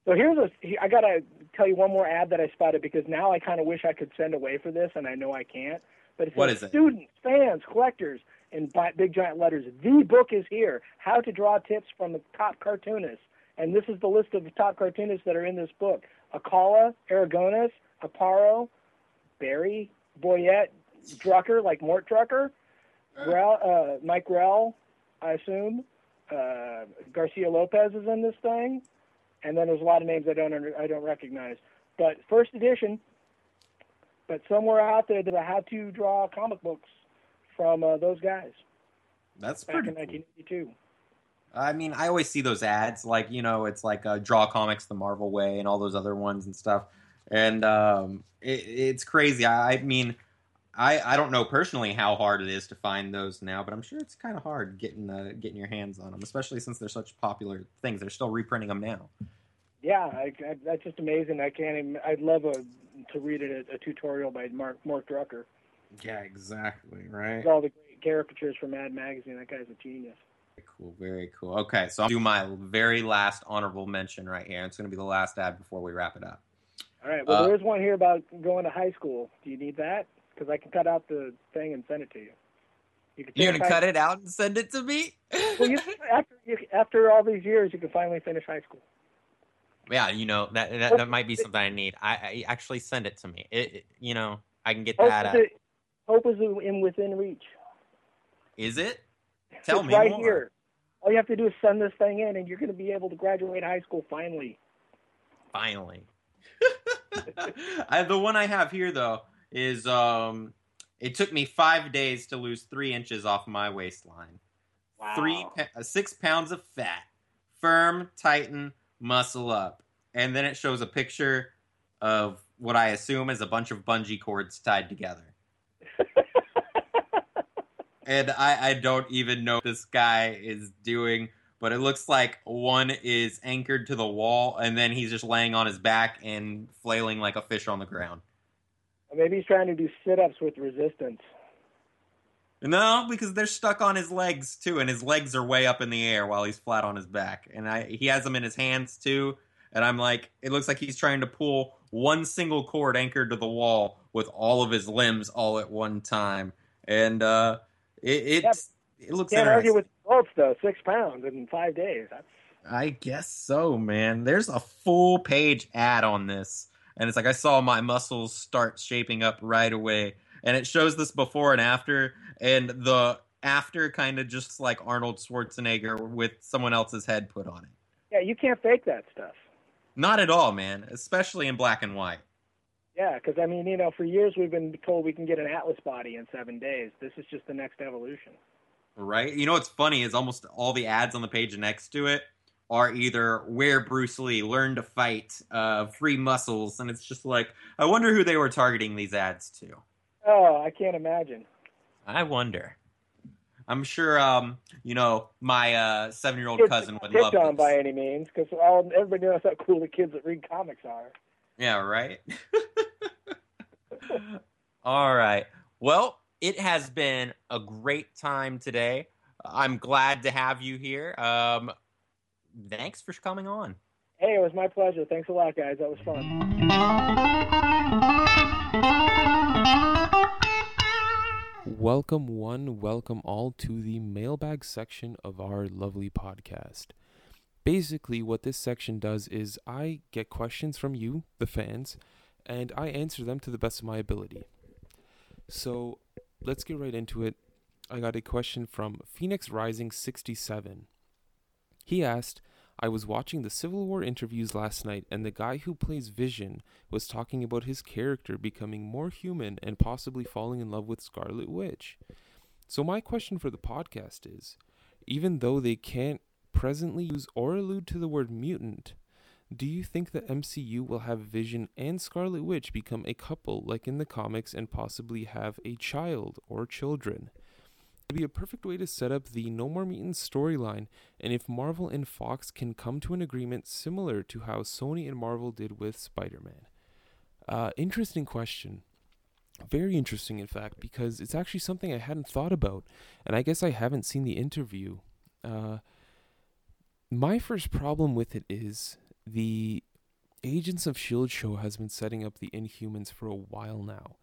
so here's a. I gotta tell you one more ad that I spotted because now I kind of wish I could send away for this, and I know I can't. But it's What is it? students, fans, collectors, in big giant letters. The book is here. How to draw tips from the top cartoonists, and this is the list of the top cartoonists that are in this book: Alcala, Aragonés, Aparo, Barry, Boyette, Drucker, like Mort Drucker, Grell, uh, Mike Grell, I assume. Uh, Garcia Lopez is in this thing, and then there's a lot of names I don't under, I don't recognize. But first edition. But somewhere out there, there's a how to draw comic books from uh, those guys That's back pretty in 1982. I mean, I always see those ads, like you know, it's like uh, Draw Comics the Marvel Way and all those other ones and stuff, and um, it, it's crazy. I, I mean, I I don't know personally how hard it is to find those now, but I'm sure it's kind of hard getting uh, getting your hands on them, especially since they're such popular things. They're still reprinting them now. Yeah, I, I, that's just amazing. I can't even. I'd love a, to read a, a tutorial by Mark Mark Drucker. Yeah, exactly. Right. All the great caricatures from Mad Magazine. That guy's a genius. Cool. Very cool. Okay, so I'll do my very last honorable mention right here. It's going to be the last ad before we wrap it up. All right. Well, Uh, there is one here about going to high school. Do you need that? Because I can cut out the thing and send it to you. You can You're gonna high- cut it out and send it to me? Well, you, after you, after all these years, you can finally finish high school. Yeah, you know that that, that might be something I need. I, I actually send it to me. It, it- you know, I can get that. Hope is, it, hope is in within reach. Is it? Tell it's me right more. here. All you have to do is send this thing in, and you're going to be able to graduate high school finally. Finally. I, the one I have here though is um, it took me five days to lose three inches off my waistline. Wow. Three uh, six pounds of fat, firm, tighten, muscle up, and then it shows a picture of what I assume is a bunch of bungee cords tied together. And I, I don't even know what this guy is doing, but it looks like one is anchored to the wall, and then he's just laying on his back and flailing like a fish on the ground. Maybe he's trying to do sit-ups with resistance. No, because they're stuck on his legs too, and his legs are way up in the air while he's flat on his back. And I, he has them in his hands too. And I'm like, it looks like he's trying to pull one single cord anchored to the wall with all of his limbs all at one time. And uh, it, it's it looks Can't argue with results though. Six pounds in five days. That's I guess so, man. There's a full page ad on this. And it's like I saw my muscles start shaping up right away. And it shows this before and after. And the after kind of just like Arnold Schwarzenegger with someone else's head put on it. yeah. You can't fake that stuff. Not at all, man. Especially in black and white. Yeah, because I mean, you know, for years we've been told we can get an Atlas body in seven days. This is just the next evolution. Right? You know what's funny is almost all the ads on the page next to it are either where Bruce Lee learned to fight, uh, free muscles, and it's just like I wonder who they were targeting these ads to. Oh, I can't imagine. I wonder. I'm sure, um, you know, my uh, seven-year-old Kids cousin not would picked love on this. by any means, because everybody knows how cool the kids that read comics are. Yeah, right. All right. Well, it has been a great time today. I'm glad to have you here. Um, thanks for coming on. Hey, it was my pleasure. Thanks a lot, guys. That was fun. Welcome, one, welcome all to the mailbag section of our lovely podcast. Basically, what this section does is I get questions from you, the fans, and I answer them to the best of my ability. So let's get right into it. I got a question from Phoenix Rising 67. He asked, I was watching the Civil War interviews last night, and the guy who plays Vision was talking about his character becoming more human and possibly falling in love with Scarlet Witch. So, my question for the podcast is even though they can't presently use or allude to the word mutant, do you think the MCU will have Vision and Scarlet Witch become a couple like in the comics and possibly have a child or children? It'd be a perfect way to set up the No More Mutants storyline, and if Marvel and Fox can come to an agreement similar to how Sony and Marvel did with Spider Man. Uh, interesting question. Very interesting, in fact, because it's actually something I hadn't thought about, and I guess I haven't seen the interview. Uh, my first problem with it is the Agents of S.H.I.E.L.D. show has been setting up the Inhumans for a while now,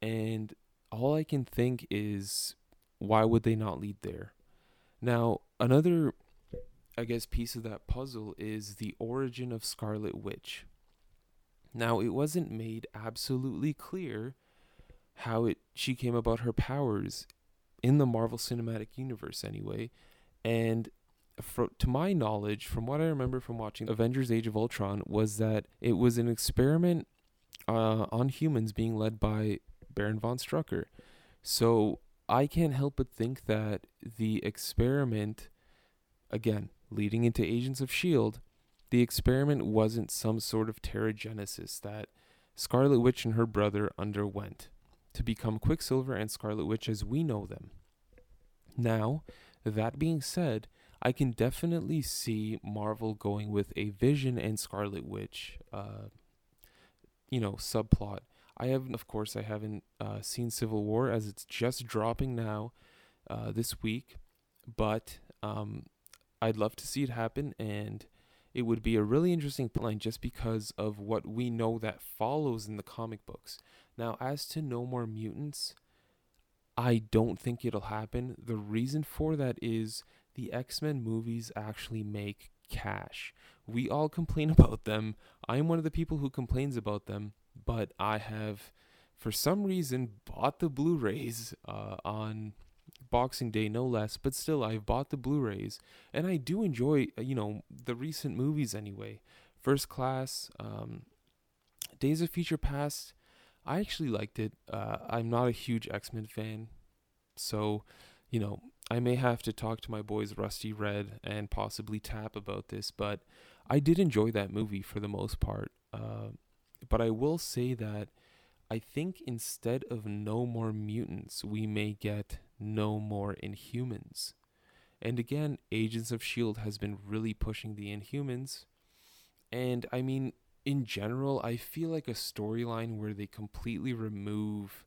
and all I can think is why would they not lead there? Now, another, I guess, piece of that puzzle is the origin of Scarlet Witch. Now, it wasn't made absolutely clear how it she came about her powers in the Marvel Cinematic Universe anyway, and for, to my knowledge, from what I remember from watching Avengers: Age of Ultron, was that it was an experiment uh, on humans being led by Baron von Strucker. So I can't help but think that the experiment, again, leading into Agents of S.H.I.E.L.D., the experiment wasn't some sort of Terrigenesis that Scarlet Witch and her brother underwent to become Quicksilver and Scarlet Witch as we know them. Now, that being said, I can definitely see Marvel going with a Vision and Scarlet Witch, uh, you know, subplot I haven't, of course, I haven't uh, seen Civil War as it's just dropping now uh, this week, but um, I'd love to see it happen, and it would be a really interesting line just because of what we know that follows in the comic books. Now, as to No More Mutants, I don't think it'll happen. The reason for that is the X Men movies actually make cash. We all complain about them. I'm one of the people who complains about them but I have, for some reason, bought the Blu-rays uh, on Boxing Day, no less. But still, I've bought the Blu-rays, and I do enjoy, uh, you know, the recent movies anyway. First Class, um, Days of Future Past. I actually liked it. Uh, I'm not a huge X Men fan, so you know I may have to talk to my boys Rusty Red and possibly Tap about this, but I did enjoy that movie for the most part. Uh, but I will say that I think instead of no more mutants, we may get no more inhumans. And again, Agents of S.H.I.E.L.D. has been really pushing the inhumans. And I mean, in general, I feel like a storyline where they completely remove,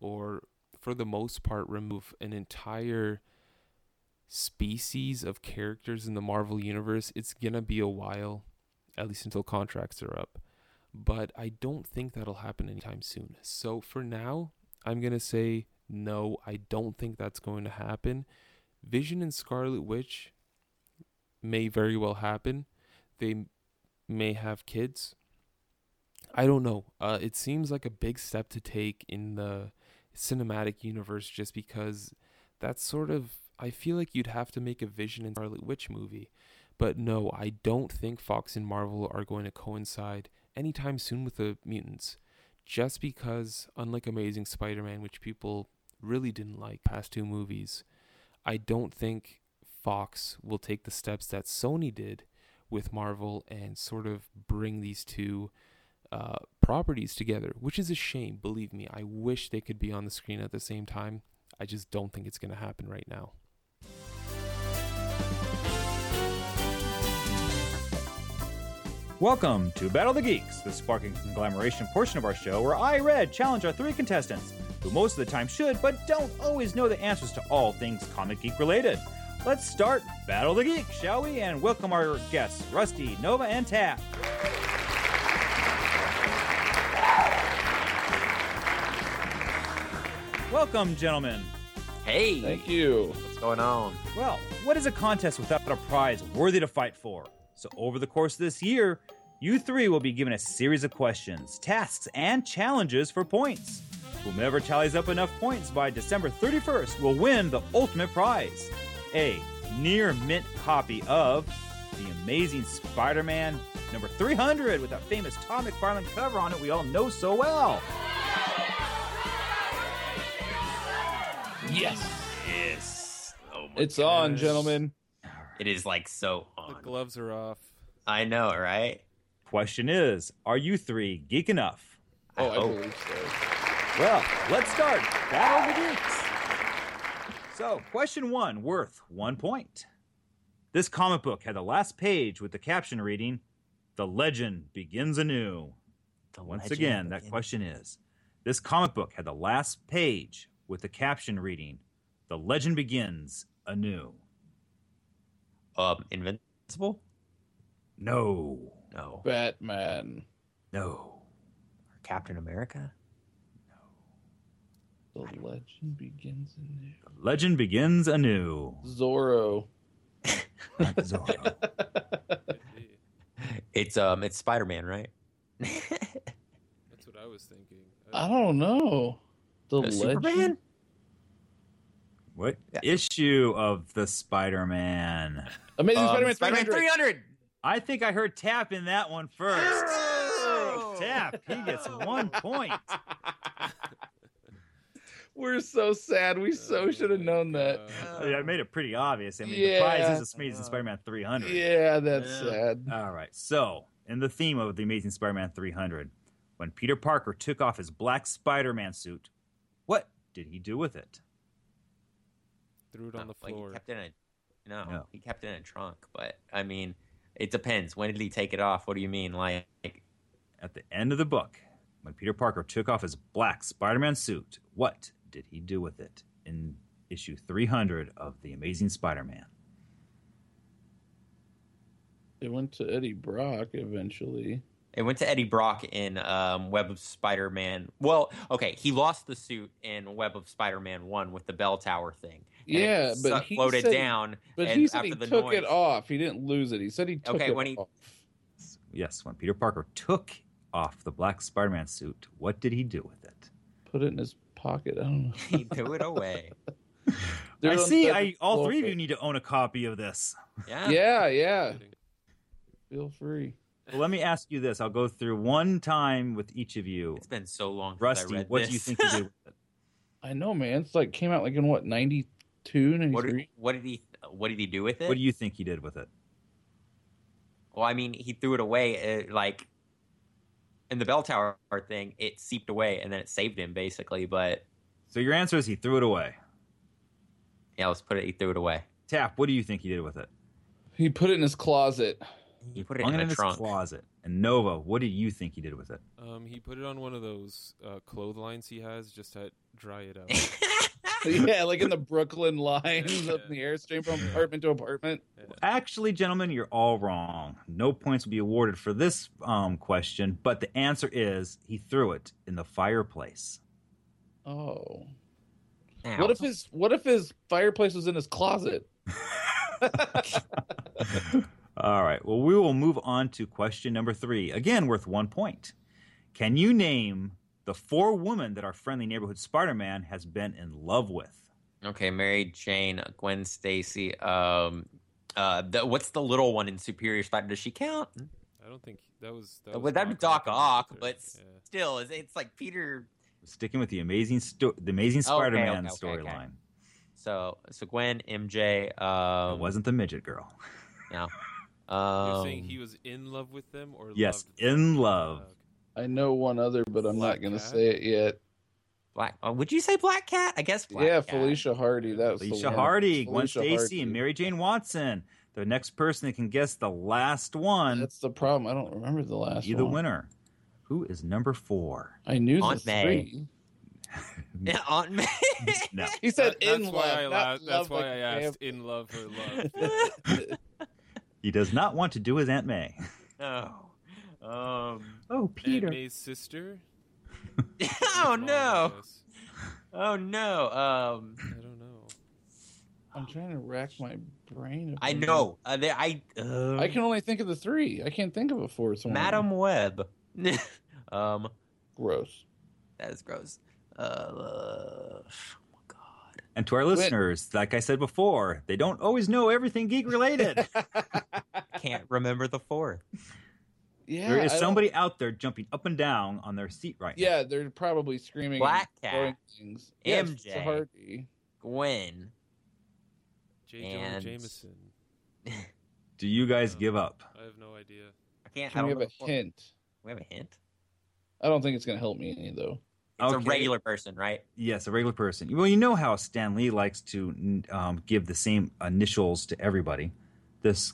or for the most part, remove an entire species of characters in the Marvel Universe, it's gonna be a while, at least until contracts are up but I don't think that'll happen anytime soon. So for now, I'm going to say no, I don't think that's going to happen. Vision and Scarlet Witch may very well happen. They may have kids. I don't know. Uh, it seems like a big step to take in the cinematic universe just because that's sort of. I feel like you'd have to make a Vision and Scarlet Witch movie. But no, I don't think Fox and Marvel are going to coincide anytime soon with the mutants. Just because, unlike Amazing Spider Man, which people really didn't like past two movies, I don't think Fox will take the steps that Sony did with Marvel and sort of bring these two uh, properties together, which is a shame. Believe me, I wish they could be on the screen at the same time. I just don't think it's going to happen right now. Welcome to Battle of the Geeks, the sparking conglomeration portion of our show where I, Red, challenge our three contestants, who most of the time should but don't always know the answers to all things comic geek related. Let's start Battle of the Geeks, shall we? And welcome our guests, Rusty, Nova, and Tap. Welcome, gentlemen. Hey. Thank you. What's going on? Well, what is a contest without a prize worthy to fight for? So, over the course of this year, you three will be given a series of questions, tasks, and challenges for points. Whomever tallies up enough points by December 31st will win the ultimate prize a near mint copy of The Amazing Spider Man number 300 with that famous Todd McFarlane cover on it we all know so well. Yes. Yes. Oh it's goodness. on, gentlemen. It is like so on. The gloves are off. I know, right? Question is, are you three geek enough? Oh, I, I believe so. Well, let's start Battle of the Geeks. So, question one, worth one point. This comic book had the last page with the caption reading, The Legend Begins Anew. The Once legend again, that question is This comic book had the last page with the caption reading, The Legend Begins Anew. Um, Invincible? No. No. Batman. No. Or Captain America? No. The legend begins anew. Legend Begins Anew. Zorro. Zorro. It's um, it's Spider Man, right? That's what I was thinking. I don't know. The Uh, legend. Superman? What Yeah. issue of the Spider Man? Amazing Um, Spider-Man Spider-Man 300. 300. I think I heard Tap in that one first. Tap, he gets one point. We're so sad. We so should have known that. I, mean, I made it pretty obvious. I mean, the prize is Amazing Spider-Man 300. Yeah, that's Yeah. sad. All right. So, in the theme of the Amazing Spider-Man 300, when Peter Parker took off his black Spider-Man suit, what did he do with it? Threw it on the No, like, floor. he kept it in a, no, No. he kept it in a trunk. But I mean, it depends. When did he take it off? What do you mean? Like, At the end of the book, when Peter Parker took off his black Spider-Man suit, what did he do with it in issue 300 of the Amazing Spider-Man? It went to Eddie Brock eventually. it went to Eddie Brock in um, Web of Spider-Man. Well, okay, he lost the suit in Web of Spider-Man One with the bell tower thing. And it Yeah, but he floated said- down. But and he said after he the took noise, it off. He didn't lose it. He said he took Okay, it when he- off. Yes, when Peter Parker took off the black Spider-Man suit, what did he do with it? Put it in his pocket. I don't know. he threw it away. I see. I all three of you need to own a copy of this. Yeah. Yeah, yeah. Feel free. Well, let me ask you this. I'll go through one time with each of you. It's been so long. since I Rusty, read what this. do you think you did with it? I know, man. It's like came out like in what 92, what, 93? did, what did he? What did he do with it? What do you think he did with it? Well, I mean, he threw it away. Uh, like in the bell tower thing, it seeped away, and then it saved him basically. But So your answer is he threw it away. yeah, let's put it. He threw it away. Tap, what do you think he did with it? He put it in his closet. He put it Hung in a in his trunk. closet. And Nova, what do you think he did with it? Um, he put it on one of those uh, clotheslines he has just to dry it out. yeah, like in the Brooklyn lines up in the airstream from apartment to apartment. Actually, gentlemen, you're all wrong. No points will be awarded for this um, question, but the answer is he threw it in the fireplace. Oh. Now, What if his what if his fireplace was in his closet? All right. Well, we will move on to question number three. Again, worth one point. Can you name the four women that our friendly neighborhood Spider-Man has been in love with? Okay, Mary Jane, Gwen Stacy. Um, uh, the, what's the little one in Superior Spider? Does she count? I don't think that was. That Well, was that'd be Doc Ock, Ock. but Yeah. still, it's, it's like Peter. Sticking with the amazing sto- the amazing Spider-Man okay, okay, okay. storyline. So, so Gwen, MJ. Um, it wasn't the midget girl. No. You're Um, saying he was in love with them, or Yes, loved them? in love. I know one other, but I'm Black not gonna say it yet. Black. Uh, would you say Black Cat? I guess. Black yeah, Cat. Felicia Hardy. That was the Alicia one. Hardy, Gwen Felicia Stacy, Hardy. and Mary Jane Watson. The next person that can guess the last one That's the problem. I don't remember the last You the winner. Who is number four? I knew Aunt the May. three. Yeah, Aunt May. No. He said that- in that's love. why I not laughed. That's love why like I a asked in love or love. He does not want to do his Aunt May. no. Um. Oh, Aunt May's sister. oh Mom, I no. guess. Oh no. Um. I don't know. I'm trying to rack my brain. I know. Uh, they, I. Uh, I can only think of the three. I can't think of a fourth one. Madam Web. um. Gross. That is gross. Uh. oh my God. And to our listeners, like I said before, they don't always know everything geek related. Can't remember the fourth. Yeah. there I is don't- somebody out there jumping up and down on their seat right now. Yeah, they're probably screaming. Black and Cat. throwing Things. MJ. Felicia Hardy. Gwen. J. And- Jameson. Do you guys give up? I have no idea. I can't. I Can we don't have a know. hint? We have a hint. I don't think it's gonna help me any though. It's Okay. a regular person, right? Yes, a regular person. Well, you know how Stan Lee likes to um, give the same initials to everybody. This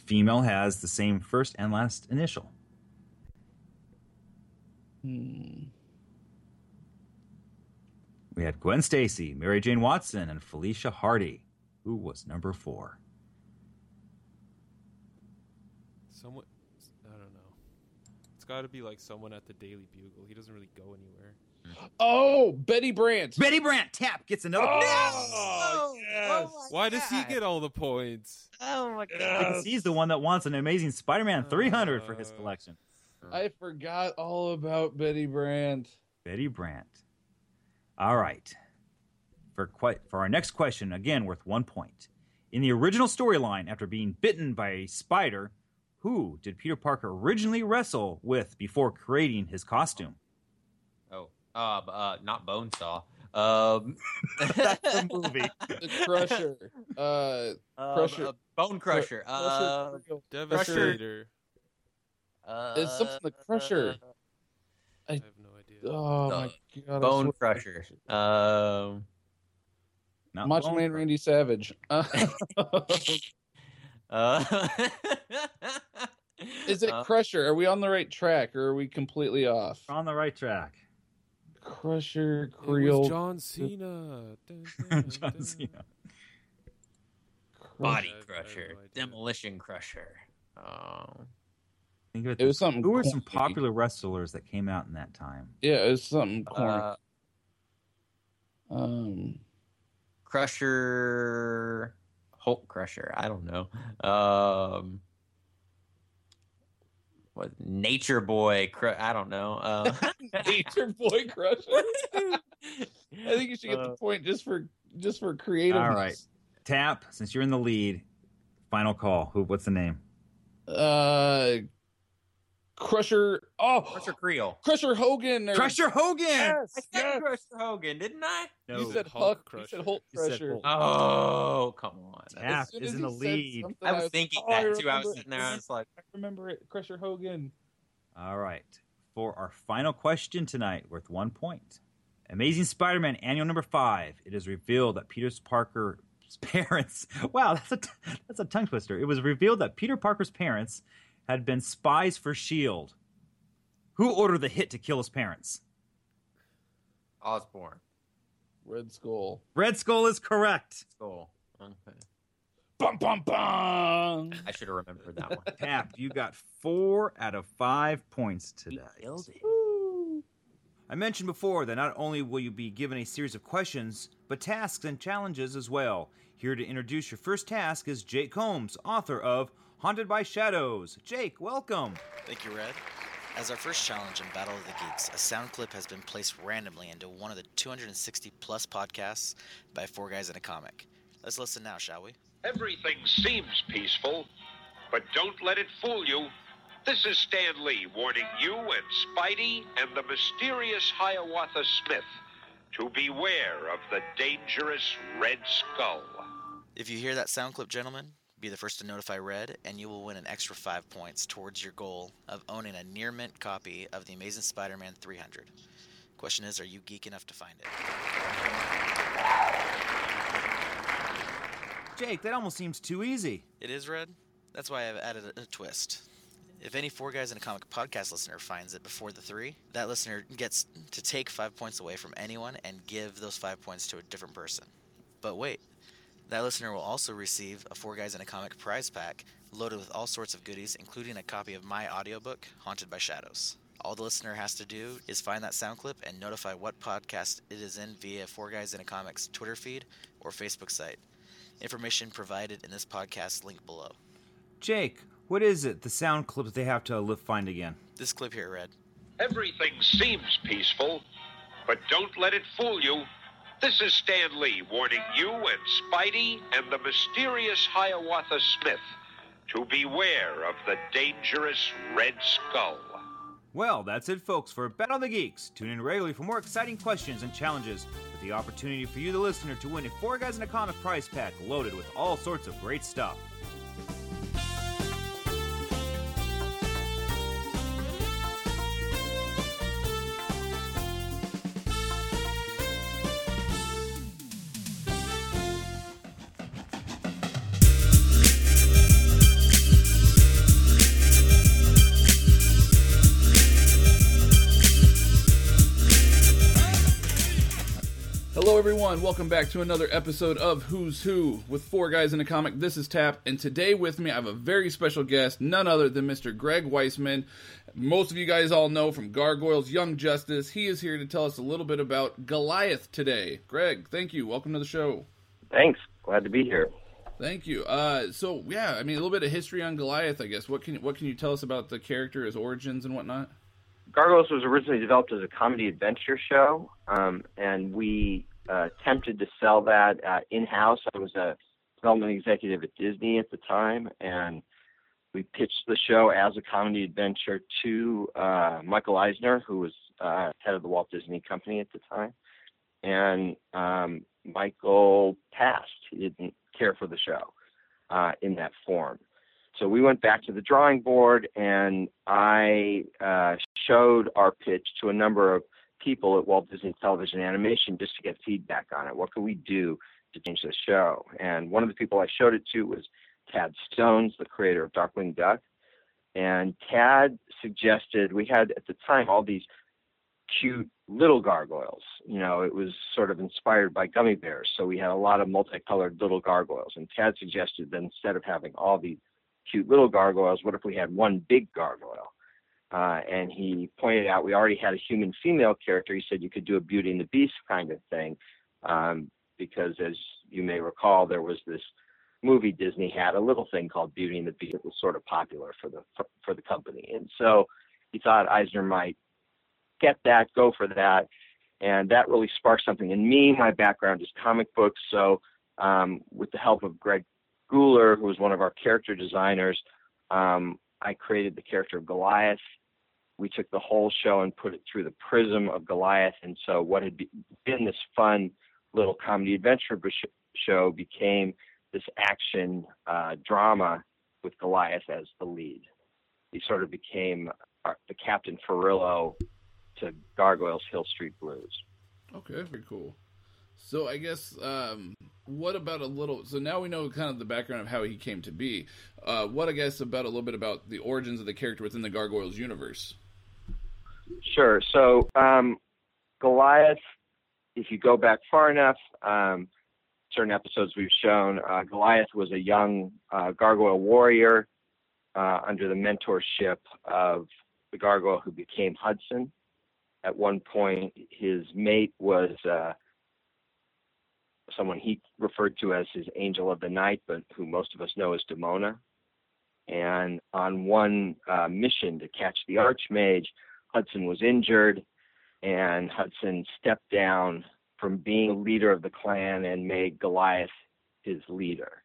female has the same first and last initial. Hmm. We had Gwen Stacy, Mary Jane Watson, and Felicia Hardy, who was number four. Someone, I don't know. It's got to be like someone at the Daily Bugle. He doesn't really go anywhere. Oh, Betty Brant. Betty Brant tap gets another. Oh, yes. Why does he get all the points? Oh my Because he's the one that wants an amazing Spider-Man 300 for his Uh. collection. I forgot all about Betty Brant. Betty Brant. All right. For quite for our next question, again worth one point. In the original storyline, after being bitten by a spider, who did Peter Parker originally wrestle with before creating his costume? Uh, uh, not Bonesaw. Um, That's the movie. The Crusher. Uh, uh, Crusher. uh, Bone Crusher. Uh, Crusher. Devastator. uh, It's something the Crusher. I have no idea. Oh Uh, my god. Bone Crusher. Um, Not Macho Bone Man Crusher. Randy Savage. Uh, uh, is it uh, Crusher? Are we on the right track or are we completely off? on the right track. Crusher, It was Creel. John Cena. Dun, dun, John. Cena. Body I have- I have Crusher. Demolition Crusher. Um, Think of it. It was something. Who were some corny. popular wrestlers that came out in that time? Yeah, it was something corny. uh, um, Crusher, Hulk Crusher. I don't know. Um, what Nature Boy? Cru- I don't know. Uh, Nature Boy Crusher. I think you should get the Uh, point just for just for creative. All right. Tap, since you're in the lead, final call. Who? What's the name? Uh, Crusher. Oh, Crusher Creel. Crusher Hogan. Or, Crusher Hogan. Yes, I said yes. Crusher Hogan, didn't I? No, You said Hulk Hulk. You Crusher. said Hulk You said Hulk. Oh, come on. Tap As soon is in the lead. I was thinking oh, I that too. I was sitting there. I was like, I remember it. Crusher Hogan. All right. For our final question tonight, worth one point. Amazing Spider Man annual number five. It is revealed that Peter Parker's parents. Wow, that's a, t- that's a tongue twister. It was revealed that Peter Parker's parents had been spies for S.H.I.E.L.D. Who ordered the hit to kill his parents? Osborn. Red Skull. Red Skull is correct. Skull. Okay. Bum bum bum. I should have remembered that one. Tap, you got four out of five points today. Killed it. I mentioned before that not only will you be given a series of questions, but tasks and challenges as well. Here to introduce your first task is Jake Combs, author of Haunted by Shadows. Jake, welcome. Thank you, Red. As our first challenge in Battle of the Geeks, a sound clip has been placed randomly into one of the 260 plus podcasts by Four Guys in a Comic. Let's listen now, shall we? Everything seems peaceful, but don't let it fool you. This is Stan Lee warning you and Spidey and the mysterious Hiawatha Smith to beware of the dangerous Red Skull. If you hear that sound clip, gentlemen, be the first to notify Red, and you will win an extra five points towards your goal of owning a near mint copy of The Amazing Spider Man 300. Question is, are you geek enough to find it? Jake, that almost seems too easy. It is Red? That's why I've added a, a twist. If any Four Guys in a Comic podcast listener finds it before the three, that listener gets to take five points away from anyone and give those five points to a different person. But wait, that listener will also receive a Four Guys in a Comic prize pack loaded with all sorts of goodies, including a copy of my audiobook, Haunted by Shadows. All the listener has to do is find that sound clip and notify what podcast it is in via Four Guys in a Comic's Twitter feed or Facebook site. Information provided in this podcast link below. Jake, what is it, the sound clip that they have to live find again? This clip here, Red. Everything seems peaceful, but don't let it fool you. This is Stan Lee warning you and Spidey and the mysterious Hiawatha Smith to beware of the dangerous Red Skull. Well, that's it, folks, for Battle of the Geeks. Tune in regularly for more exciting questions and challenges, with the opportunity for you, the listener, to win a Four Guys in a Comic prize pack loaded with all sorts of great stuff. Everyone. Welcome back to another episode of Who's Who with Four Guys in a Comic. This is Tap, and today with me I have a very special guest, none other than Mr. Greg Weisman. Most of you guys all know from Gargoyles Young Justice. He is here to tell us a little bit about Goliath today. Greg, thank you. Welcome to the show. Thanks. Glad to be here. Thank you. Uh, so yeah, I mean a little bit of history on Goliath, I guess. What can what can you tell us about the character, his origins, and whatnot? Gargoyles was originally developed as a comedy adventure show, um, and we uh, attempted to sell that uh, in house. I was a development executive at Disney at the time, and we pitched the show as a comedy adventure to uh, Michael Eisner, who was uh, head of the Walt Disney Company at the time. And um, Michael passed. He didn't care for the show uh, in that form. So we went back to the drawing board, and I uh, showed our pitch to a number of people at Walt Disney Television Animation just to get feedback on it. What could we do to change the show? And one of the people I showed it to was Tad Stones, the creator of Darkwing Duck. And Tad suggested we had at the time all these cute little gargoyles. You know, it was sort of inspired by gummy bears. So we had a lot of multicolored little gargoyles. And Tad suggested that instead of having all these cute little gargoyles, what if we had one big gargoyle? Uh, and he pointed out we already had a human female character. He said you could do a Beauty and the Beast kind of thing, um, because as you may recall, there was this movie Disney had a little thing called Beauty and the Beast that was sort of popular for the for, for the company, and so he thought Eisner might get that, go for that, and that really sparked something in me. My background is comic books, so um, with the help of Greg Guler, who was one of our character designers, um, I created the character of Goliath. We took the whole show and put it through the prism of Goliath, and so what had been this fun little comedy adventure show became this action uh, drama with Goliath as the lead. He sort of became our, the Captain Furillo to Gargoyles Hill Street Blues. Okay, very cool. So I guess um, what about a little? So now we know kind of the background of how he came to be. Uh, what I guess about a little bit about the origins of the character within the Gargoyles universe. Sure. So um, Goliath, if you go back far enough, um, certain episodes we've shown, uh, Goliath was a young uh, gargoyle warrior uh, under the mentorship of the gargoyle who became Hudson. At one point, his mate was uh, someone he referred to as his angel of the night, but who most of us know as Demona. And on one uh, mission to catch the Archmage, Hudson was injured, and Hudson stepped down from being a leader of the clan and made Goliath his leader.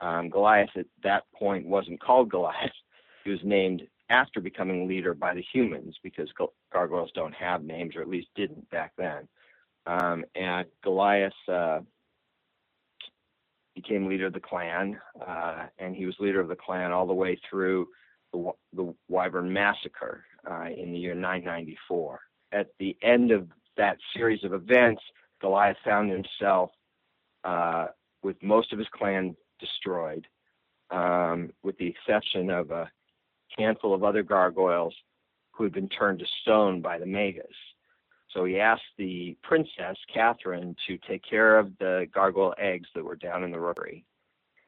Um, Goliath at that point wasn't called Goliath. He was named after becoming leader by the humans because gargoyles don't have names, or at least didn't back then. Um, and Goliath uh, became leader of the clan, uh, and he was leader of the clan all the way through the, the Wyvern Massacre uh, in the year 994. At the end of that series of events, Goliath found himself uh, with most of his clan destroyed, um, with the exception of a handful of other gargoyles who had been turned to stone by the Magus. So he asked the princess, Catherine, to take care of the gargoyle eggs that were down in the rookery.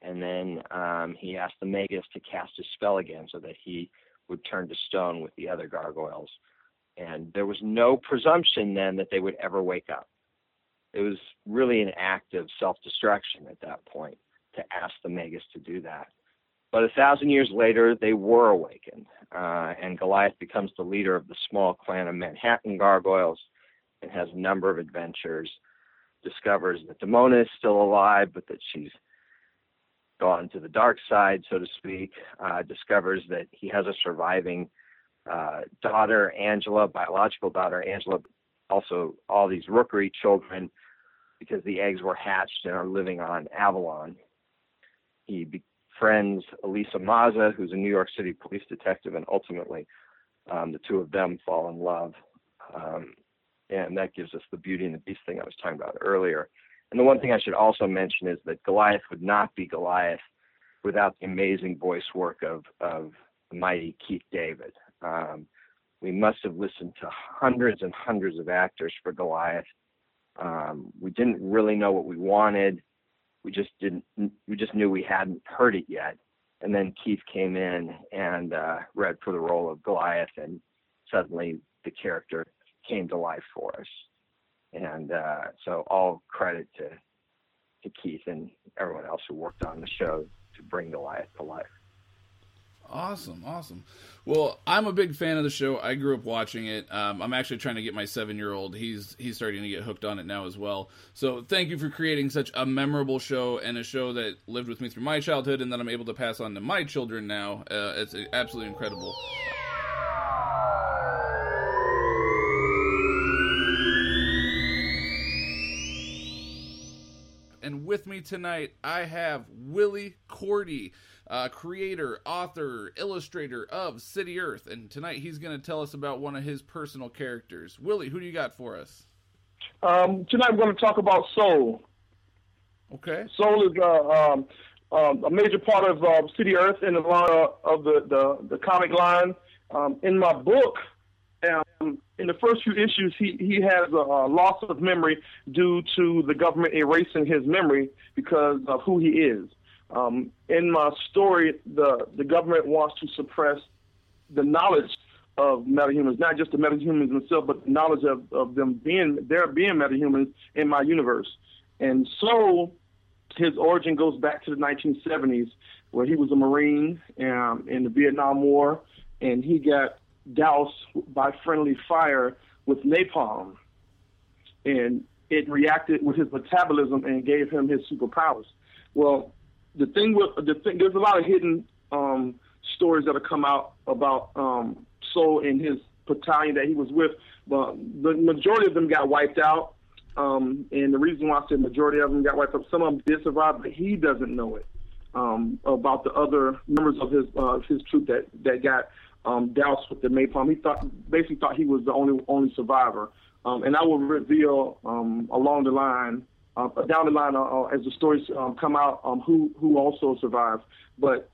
And then um, he asked the Magus to cast his spell again so that he would turn to stone with the other gargoyles. And there was no presumption then that they would ever wake up. It was really an act of self destruction at that point to ask the Magus to do that. But a thousand years later, they were awakened, uh, and Goliath becomes the leader of the small clan of Manhattan gargoyles and has a number of adventures. Discovers that Demona is still alive, but that she's gone to the dark side, so to speak. Uh, discovers that he has a surviving uh, daughter, Angela, biological daughter, Angela. Also, all these rookery children, because the eggs were hatched and are living on Avalon. He befriends Elisa Maza, who's a New York City police detective, and ultimately um, the two of them fall in love. Um, and that gives us the beauty and the beast thing I was talking about earlier. And the one thing I should also mention is that Goliath would not be Goliath without the amazing voice work of of mighty Keith David. Um, we must have listened to hundreds and hundreds of actors for Goliath, Um, we didn't really know what we wanted. We just didn't. We just knew we hadn't heard it yet. And then Keith came in and uh, read for the role of Goliath, and suddenly the character came to life for us. And uh, so all credit to to Keith and everyone else who worked on the show to bring Goliath to life. Awesome, awesome. Well, I'm a big fan of the show. I grew up watching it. Um, I'm actually trying to get my seven year old. He's he's starting to get hooked on it now as well. So thank you for creating such a memorable show and a show that lived with me through my childhood and that I'm able to pass on to my children now. Uh, it's absolutely incredible. And with me tonight, I have Willie Cordy uh, creator, author, illustrator of City Earth. And tonight he's going to tell us about one of his personal characters. Willie, who do you got for us? Um, tonight we're going to talk about Soul. Okay. Soul is uh, um, um, a major part of uh, City Earth in the line of the, the, the comic line. Um, in my book, um, in the first few issues, he, he has a, a, loss of memory due to the government erasing his memory because of who he is. Um, in my story, the, the government wants to suppress the knowledge of metahumans, not just the metahumans themselves, but the knowledge of, of them being there being metahumans in my universe. And so his origin goes back to the 1970s, where he was a Marine um, in the Vietnam War, and he got doused by friendly fire with napalm, and it reacted with his metabolism and gave him his superpowers. Well, the thing with the thing, there's a lot of hidden um, stories that have come out about um, Soul and his battalion that he was with, but the majority of them got wiped out. Um, and the reason why I said majority of them got wiped out, some of them did survive, but he doesn't know it um, about the other members of his uh, his troop that that got um, doused with the napalm. He thought basically thought he was the only only survivor. Um, and I will reveal um, along the line uh, down the line uh, uh, as the stories um, come out um, who who also survived. But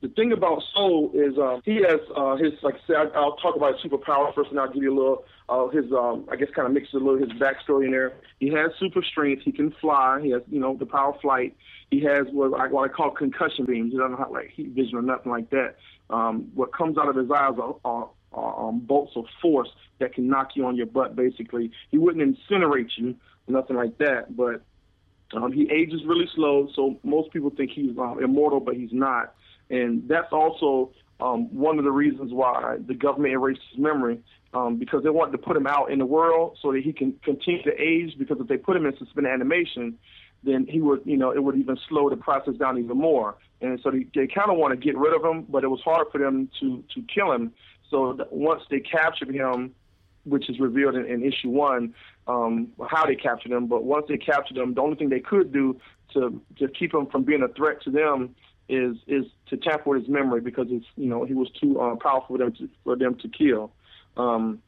the thing about Soul is uh, he has uh, his like I'll talk about his superpower first, and I'll give you a little uh, his um, I guess kind of mix a little his backstory in there. He has super strength. He can fly. He has you know the power of flight. He has what I, what I call concussion beams. He doesn't have like heat vision or nothing like that. Um, what comes out of his eyes are, are, um, bolts of force that can knock you on your butt. Basically, he wouldn't incinerate you nothing like that. But um, he ages really slow, so most people think he's uh, immortal, but he's not. And that's also um, one of the reasons why the government erased his memory um, because they wanted to put him out in the world so that he can continue to age. Because if they put him in suspended animation, then he would, you know, it would even slow the process down even more. And so they, they kind of want to get rid of him, but it was hard for them to to kill him. So once they captured him, which is revealed in, in issue one, um, how they captured him. But once they captured him, the only thing they could do to to keep him from being a threat to them is is to tamper with his memory because it's you know he was too uh, powerful for them to for them to kill. Um,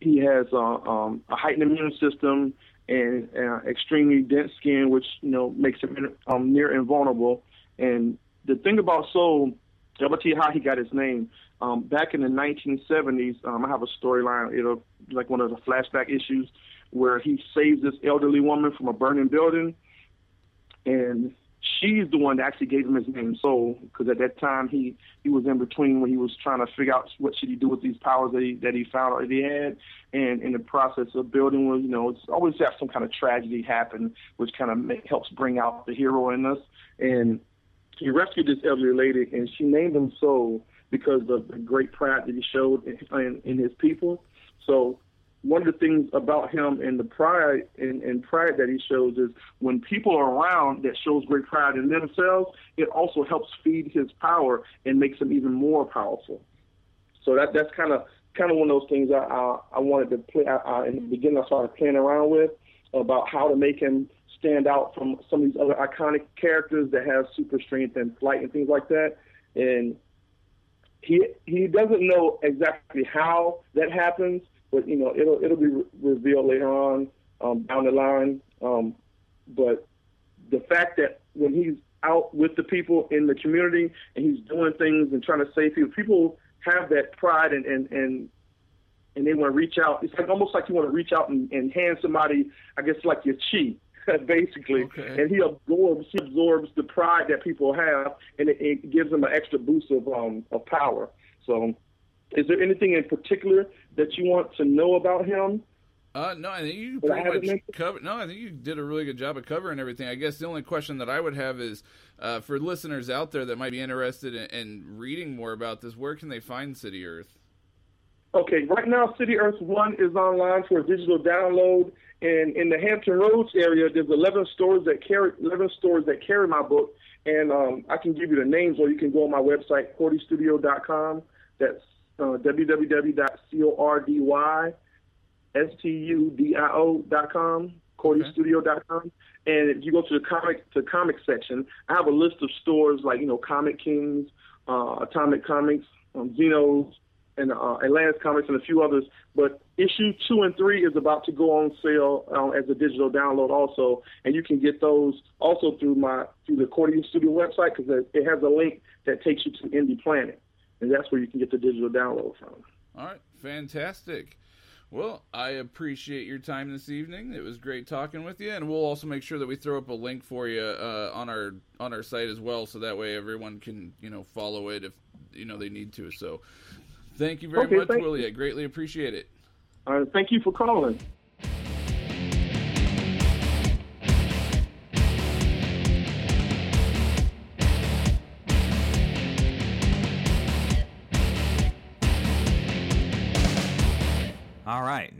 he has uh, um, a heightened immune system and uh, extremely dense skin, which you know makes him um, near invulnerable. And the thing about Soul, gonna tell you how he got his name. Um, back in the 1970s, um, I have a storyline, it'll like one of the flashback issues where he saves this elderly woman from a burning building, and she's the one that actually gave him his name Soul, because at that time he he was in between when he was trying to figure out what should he do with these powers that he that he found out that he had, and in the process of building was you know it's always have some kind of tragedy happen, which kind of helps bring out the hero in us, and he rescued this elderly lady, and she named him Soul because of the great pride that he showed in, in, in his people. So one of the things about him and the pride and, and, pride that he shows is when people are around that shows great pride in themselves, it also helps feed his power and makes him even more powerful. So that that's kind of kind of one of those things I I, I wanted to play I, I, in the beginning. I started playing around with about how to make him stand out from some of these other iconic characters that have super strength and flight and things like that. And he he doesn't know exactly how that happens, but you know it'll it'll be re- revealed later on um, down the line. Um, but the fact that when he's out with the people in the community and he's doing things and trying to save people, people have that pride and and, and and they want to reach out. It's like almost like you want to reach out and, and hand somebody, I guess, like your chi, basically. Okay. And he absorbs he absorbs the pride that people have, and it, it gives them an extra boost of um of power. So, is there anything in particular that you want to know about him? Uh, no, I think you pretty much covered. No, I think you did a really good job of covering everything. I guess the only question that I would have is uh, for listeners out there that might be interested in, in reading more about this. Where can they find City Earth? Okay, right now City Earth One is online for a digital download, and in the Hampton Roads area, there's 11 stores that carry 11 stores that carry my book, and um, I can give you the names, or you can go on my website, cordystudio.com. That's uh, www.cordy studio.com, cordystudio.com. And if you go to the comic to comic section, I have a list of stores like you know Comic Kings, uh, Atomic Comics, um, Xenos, and uh, Atlantis Comics, and a few others. But issue two and three is about to go on sale um, as a digital download also, and you can get those also through my through the Cordy Studio website because it it has a link that takes you to IndyPlanet, and that's where you can get the digital download from. All right, fantastic. Well, I appreciate your time this evening. It was great talking with you, and we'll also make sure that we throw up a link for you uh, on our on our site as well, so that way everyone can you know follow it if you know they need to. So, thank you very Okay, much, Willie. I greatly appreciate it. All right, thank you for calling.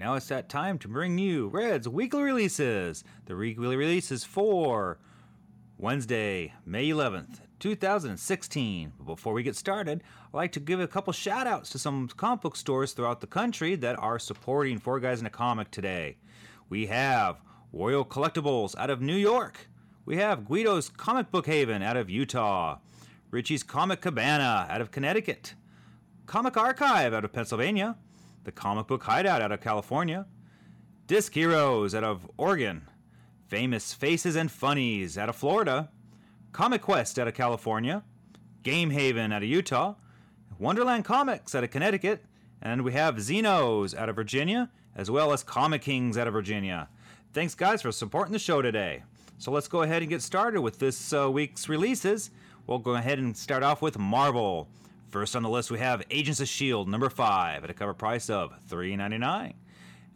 Now it's that time to bring you Red's weekly releases. The weekly releases for Wednesday, May 11th, 2016. But before we get started, I'd like to give a couple shout outs to some comic book stores throughout the country that are supporting Four Guys in a Comic today. We have Royal Collectibles out of New York. We have Guido's Comic Book Haven out of Utah. Richie's Comic Cabana out of Connecticut. Comic Archive out of Pennsylvania. The Comic Book Hideout out of California. Disc Heroes out of Oregon. Famous Faces and Funnies out of Florida. Comic Quest out of California. Game Haven out of Utah. Wonderland Comics out of Connecticut. And we have Xenos out of Virginia, as well as Comic Kings out of Virginia. Thanks, guys, for supporting the show today. So let's go ahead and get started with this uh, week's releases. We'll go ahead and start off with Marvel. First on the list, we have Agents of S.H.I.E.L.D. number 5 at a cover price of $3.99.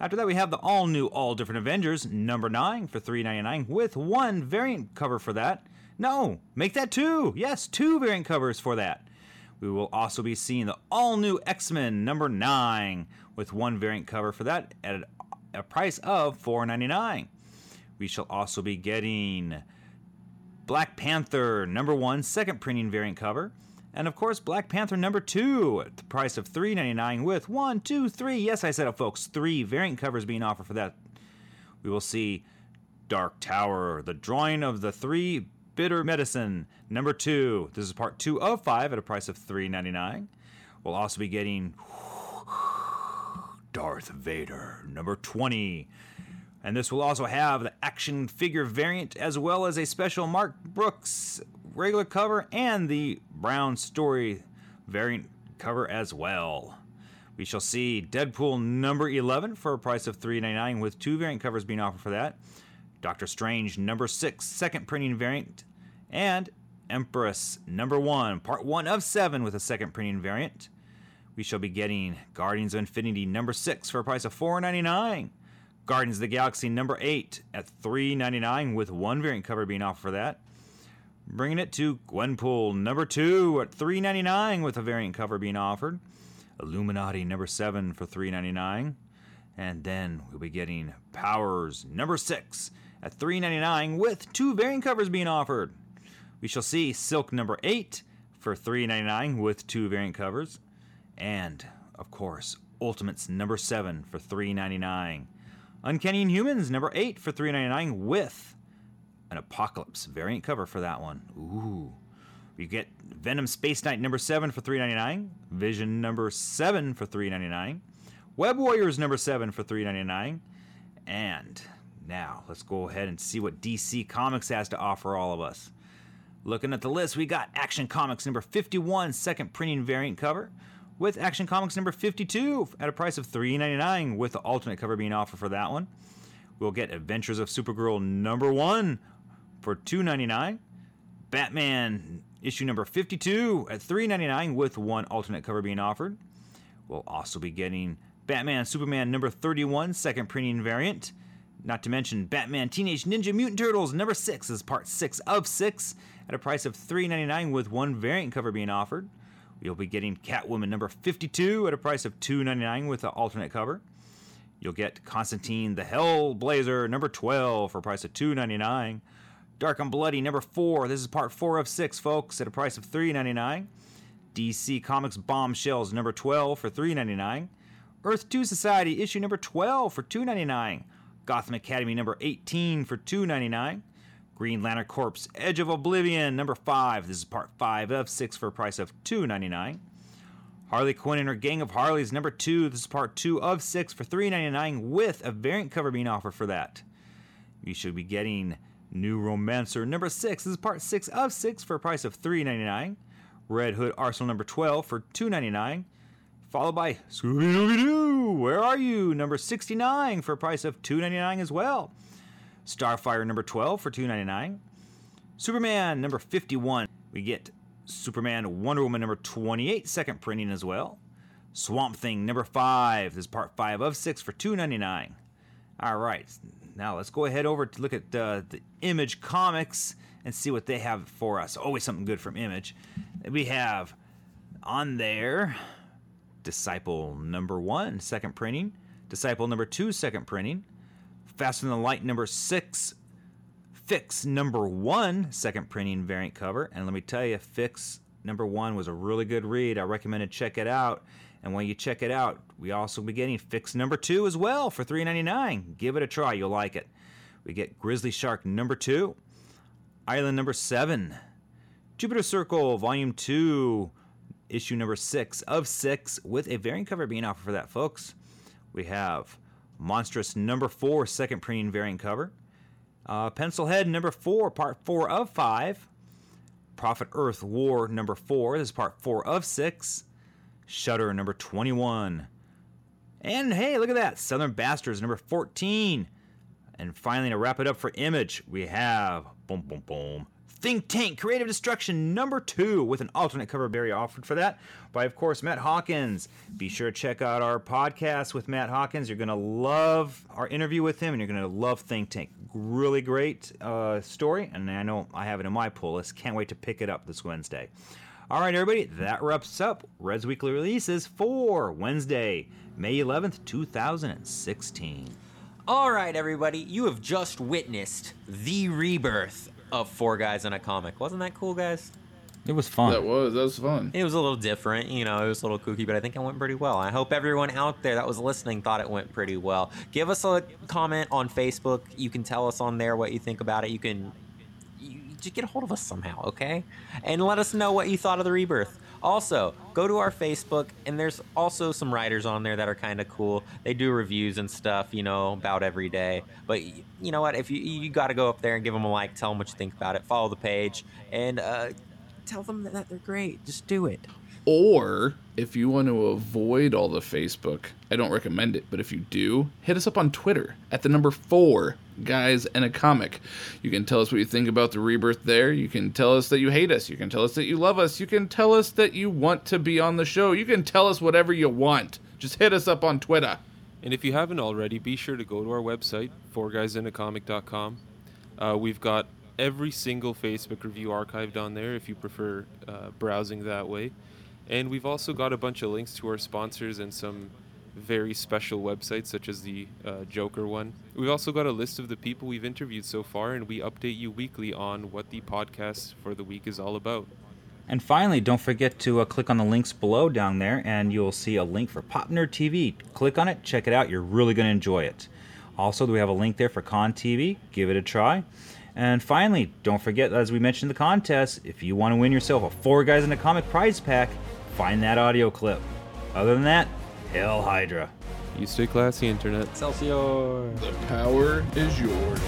After that, we have the all new, all different Avengers number 9 for $3.99 with one variant cover for that. No, make that two. Yes, two variant covers for that. We will also be seeing the all new X Men number 9 with one variant cover for that at a price of $4.99. We shall also be getting Black Panther number 1 second printing variant cover. And of course, Black Panther number two at the price of $3.99 with one, two, three. Yes, I said it, folks. Three variant covers being offered for that. We will see Dark Tower, the drawing of the three bitter medicine number two. This is part two of five at a price of $3.99. We'll also be getting Darth Vader number 20. And this will also have the action figure variant as well as a special Mark Brooks regular cover and the Brown Story variant cover as well. We shall see Deadpool number 11 for a price of $3.99 with two variant covers being offered for that. Doctor Strange number 6 second printing variant and Empress number 1 part 1 of 7 with a second printing variant. We shall be getting Guardians of Infinity number 6 for a price of $4.99. Guardians of the Galaxy number 8 at $3.99 with one variant cover being offered for that. Bringing it to Gwenpool number 2 at $3.99 with a variant cover being offered. Illuminati number 7 for $3.99. And then we'll be getting Powers number 6 at $3.99 with two variant covers being offered. We shall see Silk number 8 for $3.99 with two variant covers. And, of course, Ultimates number 7 for $3.99. Uncanny Inhumans number 8 for $3.99 with an Apocalypse variant cover for that one. Ooh. We get Venom Space Knight number 7 for $3.99, Vision number 7 for $3.99, Web Warriors number 7 for $3.99, and now let's go ahead and see what DC Comics has to offer all of us. Looking at the list, we got Action Comics number 51 second printing variant cover with Action Comics number 52 at a price of $3.99 with the alternate cover being offered for that one. We'll get Adventures of Supergirl number 1 for $2.99. Batman issue number 52 at $3.99 with one alternate cover being offered. We'll also be getting Batman Superman number 31 second printing variant. Not to mention Batman Teenage Ninja Mutant Turtles number 6 is part 6 of 6 at a price of $3.99 with one variant cover being offered. You'll be getting Catwoman number 52 at a price of $2.99 with an alternate cover. You'll get Constantine the Hellblazer number 12 for a price of $2.99. Dark and Bloody number 4. This is part 4 of 6, folks, at a price of $3.99. DC Comics Bombshells number 12 for $3.99. Earth 2 Society issue number 12 for $2.99. Gotham Academy number 18 for $2.99. Green Lantern Corps Edge of Oblivion number 5. This is part 5 of 6 for a price of $2.99. Harley Quinn and her Gang of Harleys number 2. This is part 2 of 6 for $3.99 with a variant cover being offered for that. You should be getting New Romancer number 6. This is part 6 of 6 for a price of $3.99. Red Hood Arsenal number 12 for $2.99. Followed by Scooby Dooby Doo, Where Are You? number 69 for a price of $2.99 as well. Starfire number 12 for $2.99. Superman number 51. We get Superman Wonder Woman number 28 second printing as well. Swamp Thing number 5. This is part 5 of 6 for $2.99. All right. Now let's go ahead over to look at uh, the Image Comics and see what they have for us. Always something good from Image. We have on there Discipline number 1 second printing, Discipline number 2 second printing, Faster Than Light number 6 Fix number 1 second printing variant cover. And let me tell you, Fix number 1 was a really good read. I recommend to check it out. And when you check it out, we also be getting Fix number 2 as well for $3.99. Give it a try, you'll like it. We get Grizzly Shark number 2, Island number 7, Jupiter Circle volume 2, issue number 6 of 6 with a variant cover being offered for that, folks. We have Monstress number 4 second printing variant cover. Uh, Pencilhead number 4 part 4 of 5. Prophet Earth War number 4 this is part 4 of 6. Shutter number 21. And hey, look at that. Southern Bastards number 14. And finally, to wrap it up for Image, we have boom, boom, boom. Think Tank Creative Destruction number two with an alternate cover berry offered for that by, of course, Matt Hawkins. Be sure to check out our podcast with Matt Hawkins. You're going to love our interview with him and you're going to love Think Tank. Really great uh, story, and I know I have it in my pull list. Can't wait to pick it up this Wednesday. All right, everybody, that wraps up Red's Weekly Releases for Wednesday, May 11th, 2016. All right, everybody, you have just witnessed the rebirth of Four Guys in a Comic. Wasn't that cool, guys? It was fun. That was that was fun. It was a little different, you know, it was a little kooky, but I think it went pretty well. I hope everyone out there that was listening thought it went pretty well. Give us a comment on Facebook. You can tell us on there what you think about it. You can you, just get a hold of us somehow, okay? And let us know what you thought of the rebirth. Also, go to our Facebook, and there's also some writers on there that are kind of cool. They do reviews and stuff, you know, about every day. But you know what? If you you got to go up there and give them a like, tell them what you think about it, follow the page, and uh, tell them that they're great. Just do it. Or if you want to avoid all the Facebook, I don't recommend it, but if you do, hit us up on Twitter at the number four guys and a comic. You can tell us what you think about the rebirth there. You can tell us that you hate us. You can tell us that you love us. You can tell us that you want to be on the show. You can tell us whatever you want. Just hit us up on Twitter. And if you haven't already, be sure to go to our website, fourguysindacomic.com. Uh, we've got every single Facebook review archived on there if you prefer uh, browsing that way. And we've also got a bunch of links to our sponsors and some very special websites, such as the uh, Joker one. We've also got a list of the people we've interviewed so far, and we update you weekly on what the podcast for the week is all about. And finally, don't forget to uh, click on the links below down there, and you'll see a link for Pop Nerd TV. Click on it, check it out. You're really going to enjoy it. Also, we have a link there for Con TV. Give it a try. And finally, don't forget, as we mentioned the contest, if you want to win yourself a Four Guys in a Comic prize pack, find that audio clip. Other than that, Hail Hydra. You stay classy, Internet. Excelsior! The power is yours.